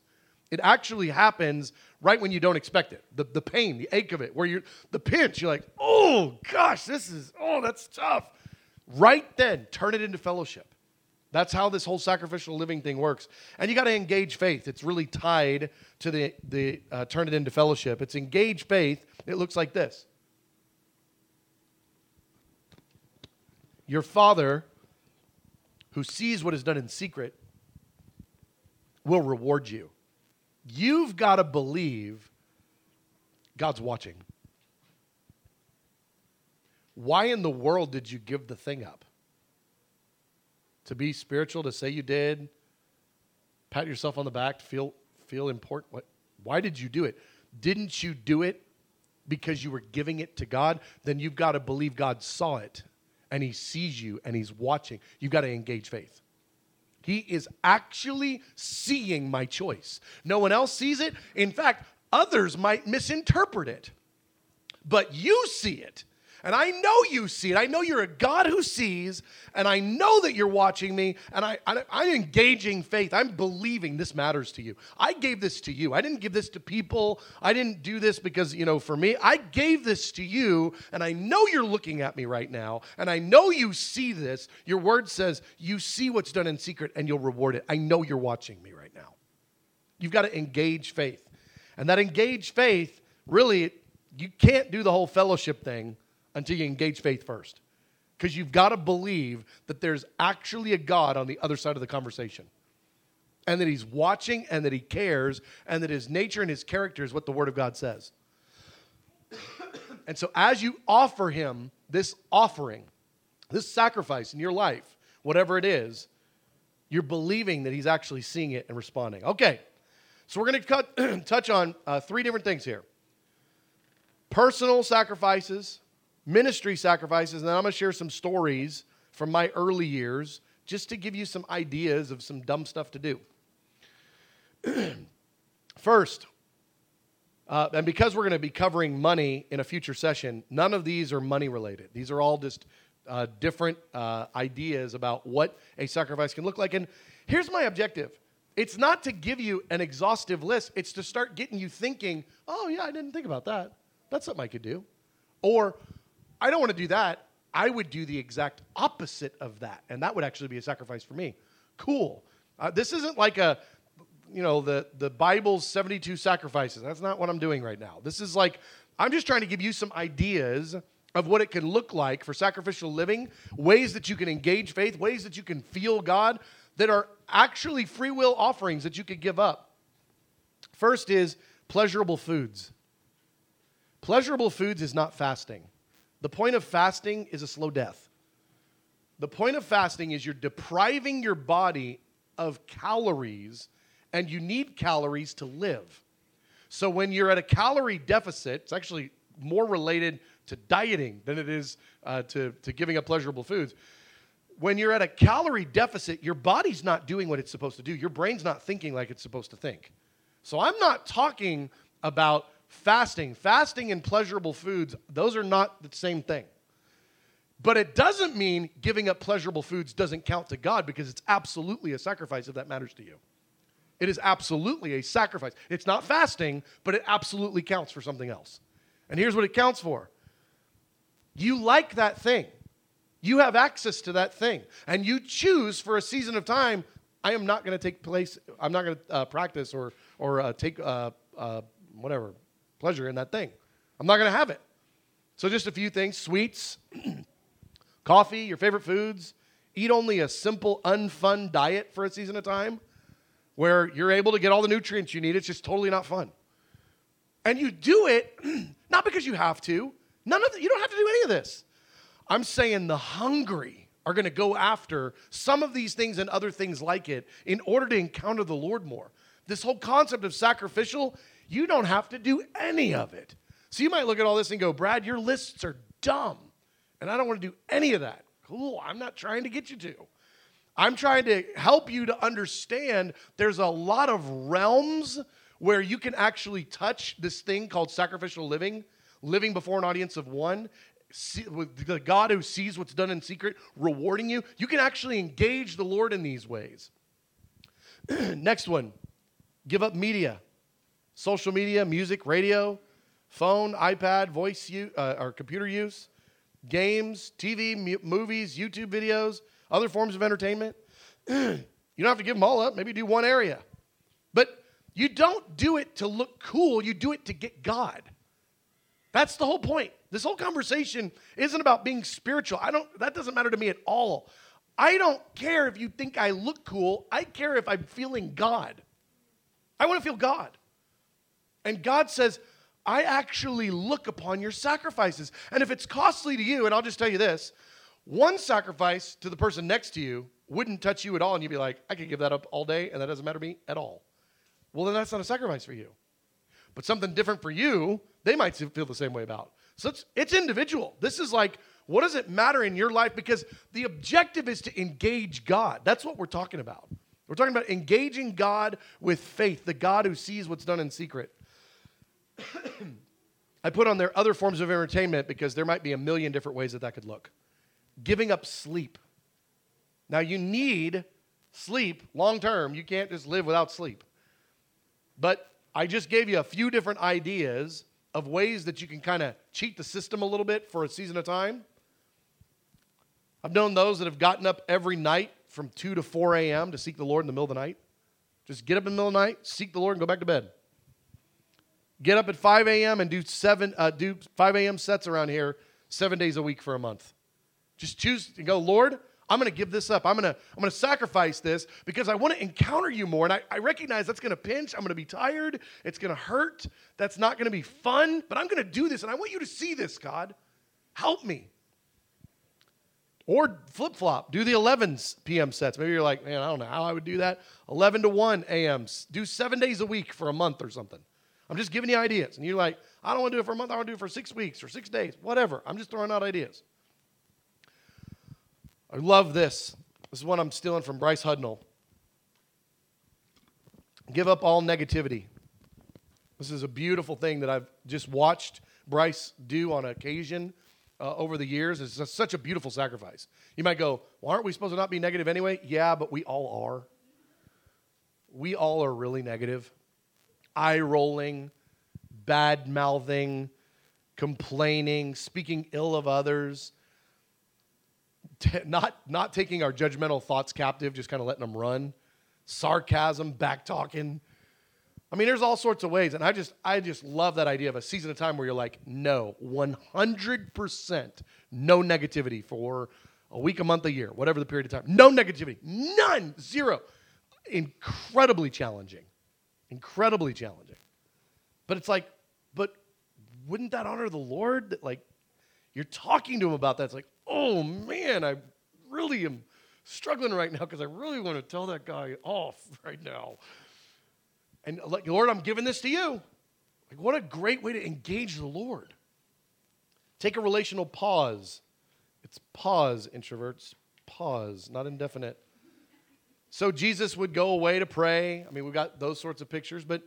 It actually happens right when you don't expect it. The, the pain, the ache of it, where you're, the pinch, you're like, oh, gosh, this is, oh, that's tough. Right then, turn it into fellowship. That's how this whole sacrificial living thing works. And you got to engage faith. It's really tied to the, the uh, turn it into fellowship. It's engage faith. It looks like this Your Father, who sees what is done in secret, will reward you. You've got to believe God's watching. Why in the world did you give the thing up? To be spiritual, to say you did, pat yourself on the back, feel feel important. What, why did you do it? Didn't you do it because you were giving it to God? Then you've got to believe God saw it and He sees you and He's watching. You've got to engage faith. He is actually seeing my choice. No one else sees it. In fact, others might misinterpret it, but you see it. And I know you see it. I know you're a God who sees, and I know that you're watching me, and I, I, I'm engaging faith. I'm believing this matters to you. I gave this to you. I didn't give this to people. I didn't do this because, you know, for me. I gave this to you, and I know you're looking at me right now, and I know you see this. Your word says you see what's done in secret, and you'll reward it. I know you're watching me right now. You've got to engage faith. And that engaged faith, really, you can't do the whole fellowship thing until you engage faith first. Because you've got to believe that there's actually a God on the other side of the conversation. And that he's watching and that he cares and that his nature and his character is what the Word of God says. and so as you offer him this offering, this sacrifice in your life, whatever it is, you're believing that he's actually seeing it and responding. Okay, so we're going to touch on uh, three different things here personal sacrifices, ministry sacrifices, and I'm going to share some stories from my early years just to give you some ideas of some dumb stuff to do. First, uh, and because we're going to be covering money in a future session, none of these are money related. These are all just uh, different uh, ideas about what a sacrifice can look like. And here's my objective it's not to give you an exhaustive list, it's to start getting you thinking, oh, yeah, I didn't think about that. That's something I could do. Or, I don't want to do that. I would do the exact opposite of that. And that would actually be a sacrifice for me. Cool. Uh, this isn't like a, you know, the, the Bible's 72 sacrifices. That's not what I'm doing right now. This is like, I'm just trying to give you some ideas of what it can look like for sacrificial living, ways that you can engage faith, ways that you can feel God that are actually free will offerings that you could give up. First is pleasurable foods. Pleasurable foods is not fasting. The point of fasting is a slow death. The point of fasting is you're depriving your body of calories, and you need calories to live. So when you're at a calorie deficit, it's actually more related to dieting than it is uh, to, to giving up pleasurable foods. When you're at a calorie deficit, your body's not doing what it's supposed to do. Your brain's not thinking like it's supposed to think. So I'm not talking about fasting. Fasting and pleasurable foods, those are not the same thing. But it doesn't mean giving up pleasurable foods doesn't count to God because it's absolutely a sacrifice if that matters to you. It is absolutely a sacrifice. It's not fasting, but it absolutely counts for something else. And here's what it counts for you like that thing, you have access to that thing, and you choose for a season of time. I am not going to take place. I'm not going to uh, practice or or uh, take uh, uh whatever pleasure in that thing. I'm not going to have it. So just a few things: sweets, coffee, your favorite foods. Eat only a simple, unfun diet for a season of time where you're able to get all the nutrients you need. It's just totally not fun. And you do it not because you have to. None of the, you don't have to do any of this. I'm saying the hungry are going to go after some of these things and other things like it in order to encounter the Lord more. This whole concept of sacrificial, you don't have to do any of it. So you might look at all this and go, Brad, your lists are dumb. And I don't want to do any of that. Cool, I'm not trying to get you to. I'm trying to help you to understand there's a lot of realms where you can actually touch this thing called sacrificial living, living before an audience of one, see, with the God who sees what's done in secret rewarding you. You can actually engage the Lord in these ways. Next one give up media, social media, music, radio, phone, iPad, voice use, uh, or computer use, games, TV, mu- movies, YouTube videos other forms of entertainment. you don't have to give them all up. Maybe do one area. But you don't do it to look cool, you do it to get God. That's the whole point. This whole conversation isn't about being spiritual. I don't that doesn't matter to me at all. I don't care if you think I look cool. I care if I'm feeling God. I want to feel God. And God says, I actually look upon your sacrifices. And if it's costly to you, and I'll just tell you this one sacrifice to the person next to you wouldn't touch you at all, and you'd be like, I could give that up all day, and that doesn't matter to me at all. Well, then that's not a sacrifice for you. But something different for you, they might feel the same way about. So it's, it's individual. This is like, what does it matter in your life? Because the objective is to engage God. That's what we're talking about. We're talking about engaging God with faith, the God who sees what's done in secret. I put on there other forms of entertainment because there might be a million different ways that that could look giving up sleep. Now, you need sleep long term. You can't just live without sleep. But I just gave you a few different ideas of ways that you can kind of cheat the system a little bit for a season of time. I've known those that have gotten up every night from 2 to 4 a.m. to seek the Lord in the middle of the night. Just get up in the middle of the night, seek the Lord, and go back to bed. Get up at 5 a.m. and do seven uh, do 5 a.m. sets around here seven days a week for a month. Just choose and go, Lord, I'm going to give this up. I'm going to I'm going to sacrifice this because I want to encounter you more. And I, I recognize that's going to pinch. I'm going to be tired. It's going to hurt. That's not going to be fun. But I'm going to do this. And I want you to see this, God. Help me. Or flip flop. Do the 11 p.m. sets. Maybe you're like, man, I don't know how I would do that. 11 to 1 a.m. Do seven days a week for a month or something. I'm just giving you ideas. And you're like, I don't want to do it for a month. I want to do it for six weeks or six days. Whatever. I'm just throwing out ideas. I love this. This is one I'm stealing from Bryce Hudnall. Give up all negativity. This is a beautiful thing that I've just watched Bryce do on occasion uh, over the years. It's a, such a beautiful sacrifice. You might go, well, aren't we supposed to not be negative anyway? Yeah, but we all are. We all are really negative. Eye rolling, bad mouthing, complaining, speaking ill of others, t- not, not taking our judgmental thoughts captive, just kind of letting them run, sarcasm, back talking. I mean, there's all sorts of ways, and I just I just love that idea of a season of time where you're like, no, 100% no negativity for a week, a month, a year, whatever the period of time. No negativity, none, zero. Incredibly challenging. Incredibly challenging. But it's like, but wouldn't that honor the Lord? That like you're talking to him about that. It's like, oh man, I really am struggling right now because I really want to tell that guy off right now. And like, Lord, I'm giving this to you. Like, what a great way to engage the Lord. Take a relational pause. It's pause, introverts. Pause, not indefinite. So Jesus would go away to pray. I mean, we've got those sorts of pictures. But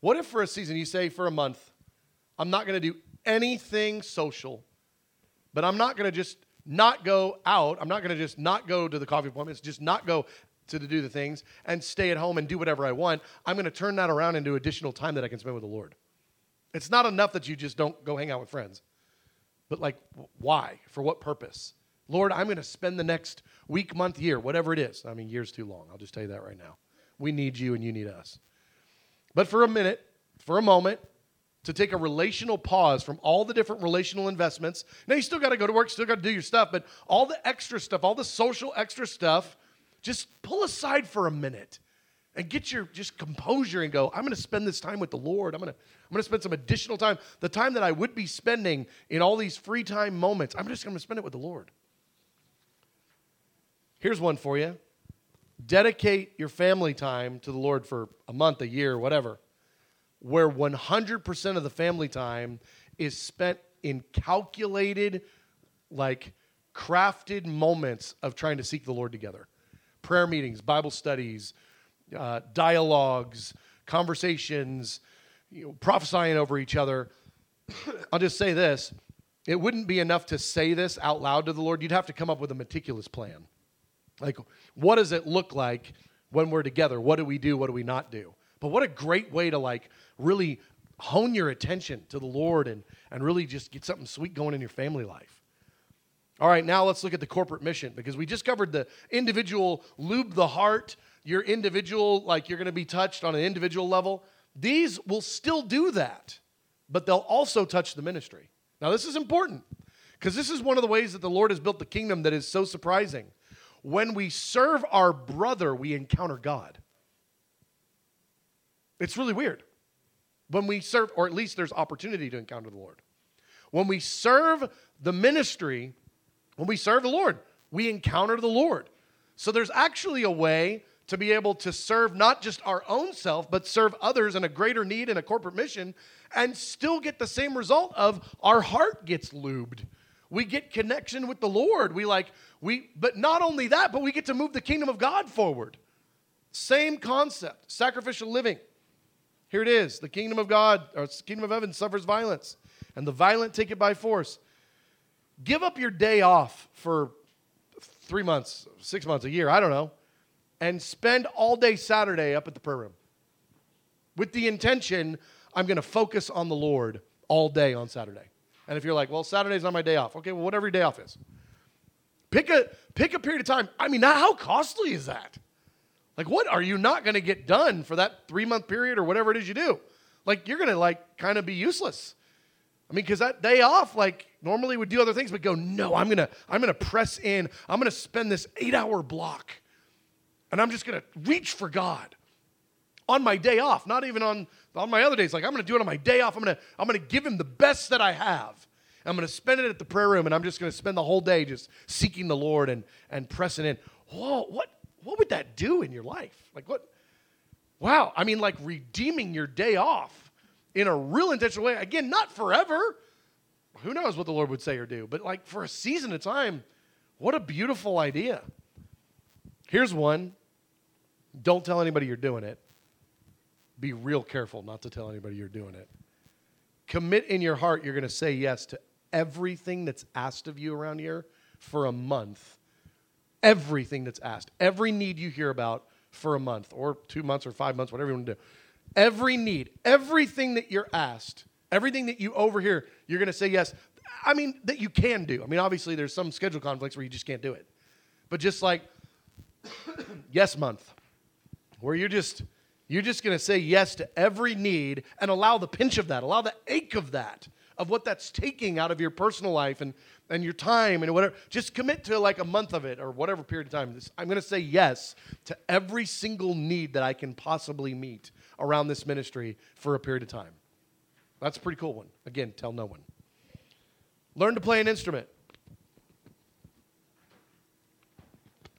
what if for a season, you say for a month, I'm not going to do anything social, but I'm not going to just not go out. I'm not going to just not go to the coffee appointments, just not go to, do the things and stay at home and do whatever I want. I'm going to turn that around into additional time that I can spend with the Lord. It's not enough that you just don't go hang out with friends. But like why? For what purpose? Lord, I'm going to spend the next week, month, year, whatever it is. I mean, year's too long. I'll just tell you that right now. We need you and you need us. But for a minute, for a moment, to take a relational pause from all the different relational investments. Now, you still got to go to work, still got to do your stuff, but all the extra stuff, all the social extra stuff, just pull aside for a minute and get your just composure and go, I'm going to spend this time with the Lord. I'm going to I'm going to spend some additional time. The time that I would be spending in all these free time moments, I'm just going to spend it with the Lord. Here's one for you. Dedicate your family time to the Lord for a month, a year, whatever where 100% of the family time is spent in calculated, like crafted moments of trying to seek the Lord together. Prayer meetings, Bible studies, uh, dialogues, conversations, you know, prophesying over each other. I'll just say this it wouldn't be enough to say this out loud to the Lord. You'd have to come up with a meticulous plan. Like, what does it look like when we're together? What do we do? What do we not do? But what a great way to like really hone your attention to the Lord and, and really just get something sweet going in your family life. All right, now let's look at the corporate mission because we just covered the individual lube the heart, your individual, like you're going to be touched on an individual level. These will still do that, but they'll also touch the ministry. Now, this is important because this is one of the ways that the Lord has built the kingdom that is so surprising. When we serve our brother, we encounter God. It's really weird. When we serve, or at least there's opportunity to encounter the Lord. When we serve the ministry, when we serve the Lord, we encounter the Lord. So there's actually a way to be able to serve not just our own self, but serve others in a greater need in a corporate mission and still get the same result of our heart gets lubed. We get connection with the Lord. We like, we, but not only that, but we get to move the kingdom of God forward. Same concept, sacrificial living. Here it is the kingdom of God, or kingdom of heaven suffers violence, and the violent take it by force. Give up your day off for three months, six months, a year, I don't know, and spend all day Saturday up at the prayer room with the intention I'm going to focus on the Lord all day on Saturday. And if you're like, well, Saturday's not my day off, okay, well, whatever your day off is. Pick a, pick a period of time. I mean, how costly is that? Like, what are you not going to get done for that three month period or whatever it is you do? Like, you're going to like kind of be useless. I mean, because that day off, like normally would do other things, but go, no, I'm gonna, I'm gonna press in. I'm gonna spend this eight-hour block, and I'm just gonna reach for God on my day off, not even on on my other days. Like I'm gonna do it on my day off. I'm gonna, I'm gonna give Him the best that I have. I'm gonna spend it at the prayer room, and I'm just gonna spend the whole day just seeking the Lord and and pressing in. Whoa, what what would that do in your life? Like, what? Wow. I mean, like redeeming your day off in a real intentional way. Again, not forever. Who knows what the Lord would say or do, but like for a season of time, what a beautiful idea. Here's one don't tell anybody you're doing it. Be real careful not to tell anybody you're doing it. Commit in your heart you're going to say yes to everything that's asked of you around here for a month everything that's asked, every need you hear about for a month or two months or five months, whatever you want to do. Every need, everything that you're asked, everything that you overhear, you're going to say yes. I mean, that you can do. I mean, obviously, there's some schedule conflicts where you just can't do it. But just like yes month, where you're just you're just going to say yes to every need and allow the pinch of that, allow the ache of that, of what that's taking out of your personal life and and your time and whatever. Just commit to like a month of it or whatever period of time. I'm going to say yes to every single need that I can possibly meet around this ministry for a period of time. That's a pretty cool one. Again, tell no one. Learn to play an instrument.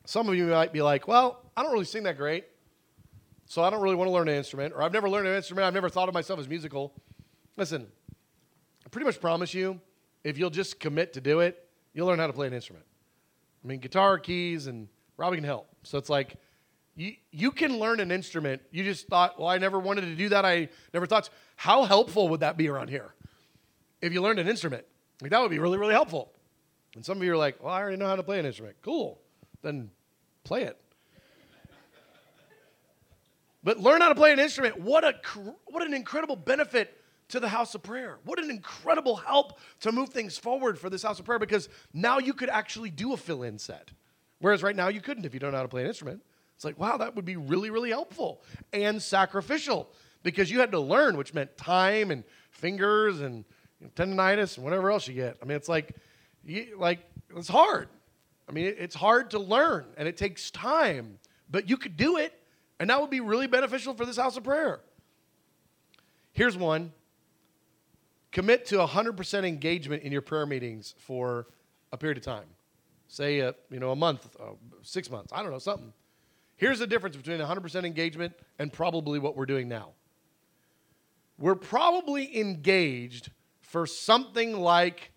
Some of you might be like, well, I don't really sing that great, so I don't really want to learn an instrument, or I've never learned an instrument, I've never thought of myself as musical. Listen, pretty much promise you, if you'll just commit to do it, you'll learn how to play an instrument. I mean, guitar, keys, and Robbie can help. So it's like, you, you can learn an instrument. You just thought, well, I never wanted to do that. I never thought. How helpful would that be around here? If you learned an instrument, like that would be really, really helpful. And some of you are like, well, I already know how to play an instrument. Cool. Then play it. but learn how to play an instrument. What, a, what an incredible benefit to the house of prayer. What an incredible help to move things forward for this house of prayer because now you could actually do a fill in set. Whereas right now you couldn't if you don't know how to play an instrument. It's like, wow, that would be really, really helpful and sacrificial because you had to learn, which meant time and fingers and you know, tendonitis and whatever else you get. I mean, it's like, you, like it's hard. I mean, it, it's hard to learn and it takes time, but you could do it, and that would be really beneficial for this house of prayer. Here's one commit to 100% engagement in your prayer meetings for a period of time. Say a, you know a month uh, six months i don't know something. Here's the difference between 100% engagement and probably what we're doing now. We're probably engaged for something like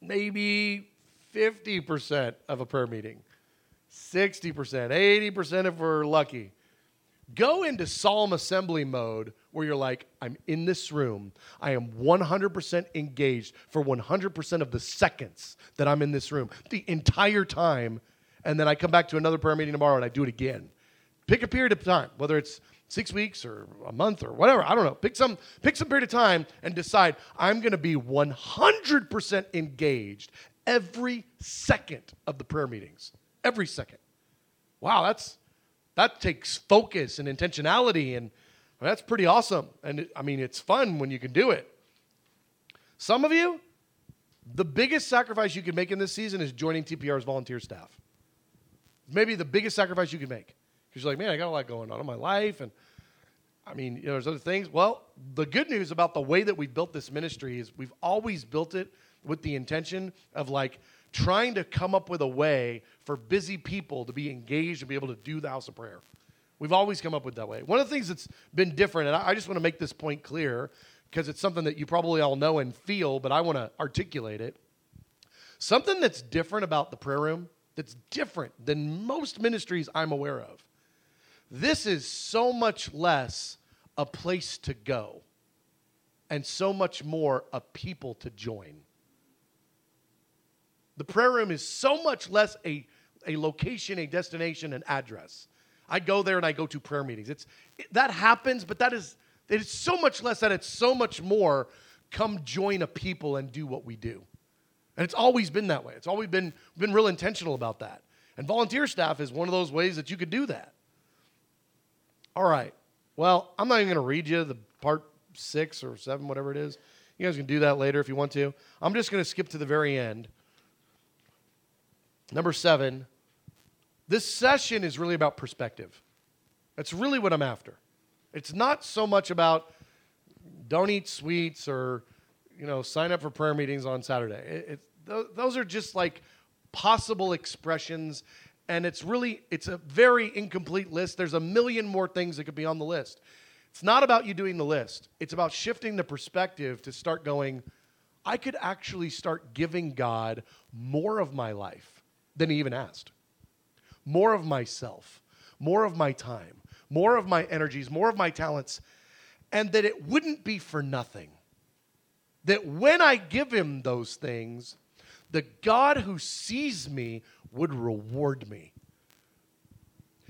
maybe 50% of a prayer meeting 60% 80% if we're lucky go into solemn assembly mode where you're like, I'm in this room. I am 100% engaged for 100% of the seconds that I'm in this room, the entire time. And then I come back to another prayer meeting tomorrow and I do it again. Pick a period of time, whether it's six weeks or a month or whatever. I don't know. Pick some, pick some period of time and decide I'm going to be 100% engaged every second of the prayer meetings. Every second. Wow, that's that takes focus and intentionality and that's pretty awesome. And it, I mean, it's fun when you can do it. Some of you, the biggest sacrifice you can make in this season is joining TPR's volunteer staff. Maybe the biggest sacrifice you can make. Because you're like, man, I got a lot going on in my life. And I mean, you know, there's other things. Well, the good news about the way that we've built this ministry is we've always built it with the intention of like trying to come up with a way for busy people to be engaged and be able to do the house of prayer. We've always come up with that way. One of the things that's been different, and I just want to make this point clear because it's something that you probably all know and feel, but I want to articulate it. Something that's different about the prayer room, that's different than most ministries I'm aware of. This is so much less a place to go and so much more a people to join. The prayer room is so much less a, a location, a destination, an address. I go there and I go to prayer meetings. It's it, that happens, but that is it is so much less that it's so much more come join a people and do what we do. And it's always been that way. It's always been been real intentional about that. And volunteer staff is one of those ways that you could do that. All right. Well, I'm not even going to read you the part 6 or 7 whatever it is. You guys can do that later if you want to. I'm just going to skip to the very end. Number 7, this session is really about perspective. That's really what I'm after. It's not so much about don't eat sweets or you know sign up for prayer meetings on Saturday. It, it, th- those are just like possible expressions, and it's really it's a very incomplete list. There's a million more things that could be on the list. It's not about you doing the list. It's about shifting the perspective to start going. I could actually start giving God more of my life than He even asked more of myself, more of my time, more of my energies, more of my talents, and that it wouldn't be for nothing. That when I give him those things, the God who sees me would reward me.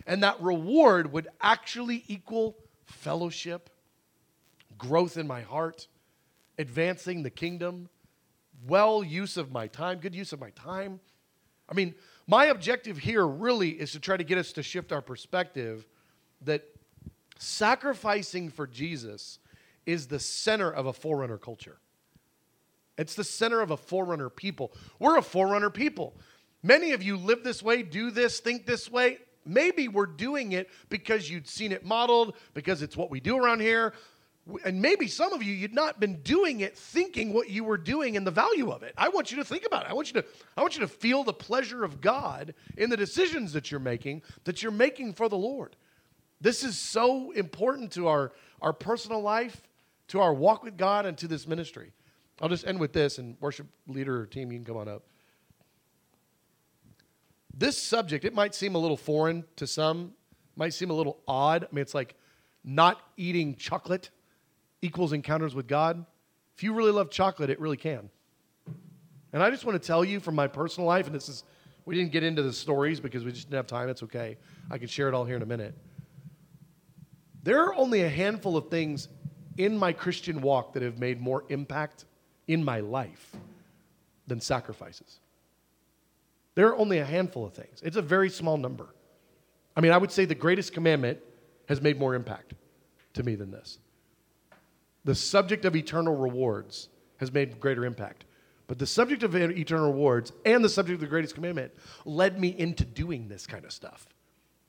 And that reward would actually equal fellowship, growth in my heart, advancing the kingdom, well use of my time, good use of my time. I mean, my objective here really is to try to get us to shift our perspective that sacrificing for Jesus is the center of a forerunner culture. It's the center of a forerunner people. We're a forerunner people. Many of you live this way, do this, think this way. maybe we're doing it because you'd seen it modeled, because it's what we do around here. And maybe some of you, you'd not been doing it thinking what you were doing and the value of it. I want you to think about it. I want you to, I want you to feel the pleasure of God in the decisions that you're making, that you're making for the Lord. This is so important to our, our personal life, to our walk with God, and to this ministry. I'll just end with this, and worship leader or team, you can come on up. This subject, it might seem a little foreign to some, might seem a little odd. I mean, it's like not eating chocolate equals encounters with God. If you really love chocolate, it really can. And I just want to tell you from my personal life, and this is, we didn't get into the stories because we just didn't have time. It's okay. I can share it all here in a minute. There are only a handful of things in my Christian walk that have made more impact in my life than sacrifices. There are only a handful of things. It's a very small number. I mean, I would say the greatest commandment has made more impact to me than this. The subject of eternal rewards has made greater impact. But the subject of eternal rewards and the subject of the greatest commandment led me into doing this kind of stuff.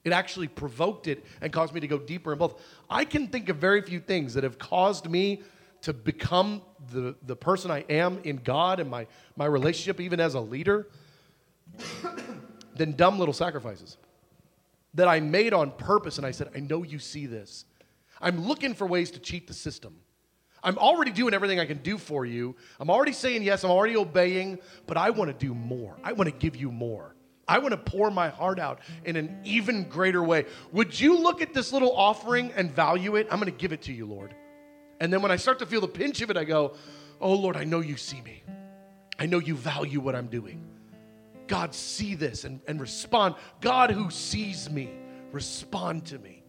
It actually provoked it and caused me to go deeper in both. I can think of very few things that have caused me to become the, the person I am in God and my, my relationship, even as a leader, than dumb little sacrifices that I made on purpose. And I said, I know you see this. I'm looking for ways to cheat the system. I'm already doing everything I can do for you. I'm already saying yes. I'm already obeying, but I want to do more. I want to give you more. I want to pour my heart out in an even greater way. Would you look at this little offering and value it? I'm going to give it to you, Lord. And then when I start to feel the pinch of it, I go, Oh, Lord, I know you see me. I know you value what I'm doing. God, see this and, and respond. God who sees me, respond to me.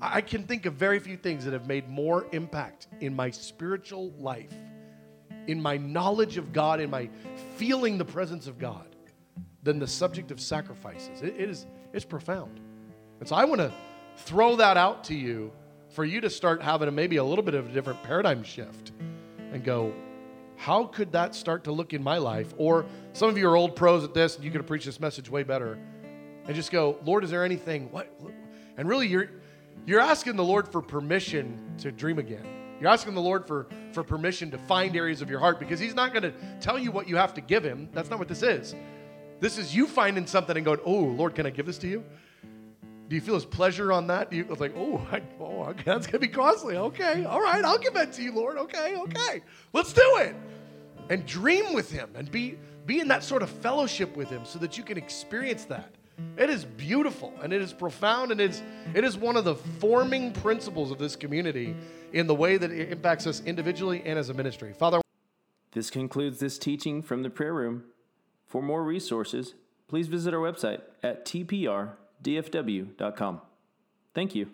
I can think of very few things that have made more impact in my spiritual life, in my knowledge of God, in my feeling the presence of God, than the subject of sacrifices. it, it is it's profound. And so I want to throw that out to you for you to start having a, maybe a little bit of a different paradigm shift and go, how could that start to look in my life? Or some of you are old pros at this and you could have preached this message way better. And just go, Lord, is there anything? What? And really, you're, you're asking the Lord for permission to dream again. You're asking the Lord for, for permission to find areas of your heart because He's not going to tell you what you have to give Him. That's not what this is. This is you finding something and going, Oh, Lord, can I give this to you? Do you feel his pleasure on that? Do you, it's like, oh, I, oh okay, that's going to be costly. Okay, all right, I'll give that to you, Lord. Okay, okay, let's do it. And dream with him and be, be in that sort of fellowship with him so that you can experience that. It is beautiful and it is profound and it's, it is one of the forming principles of this community in the way that it impacts us individually and as a ministry. Father, this concludes this teaching from the prayer room. For more resources, please visit our website at tpr.com dfw.com. Thank you.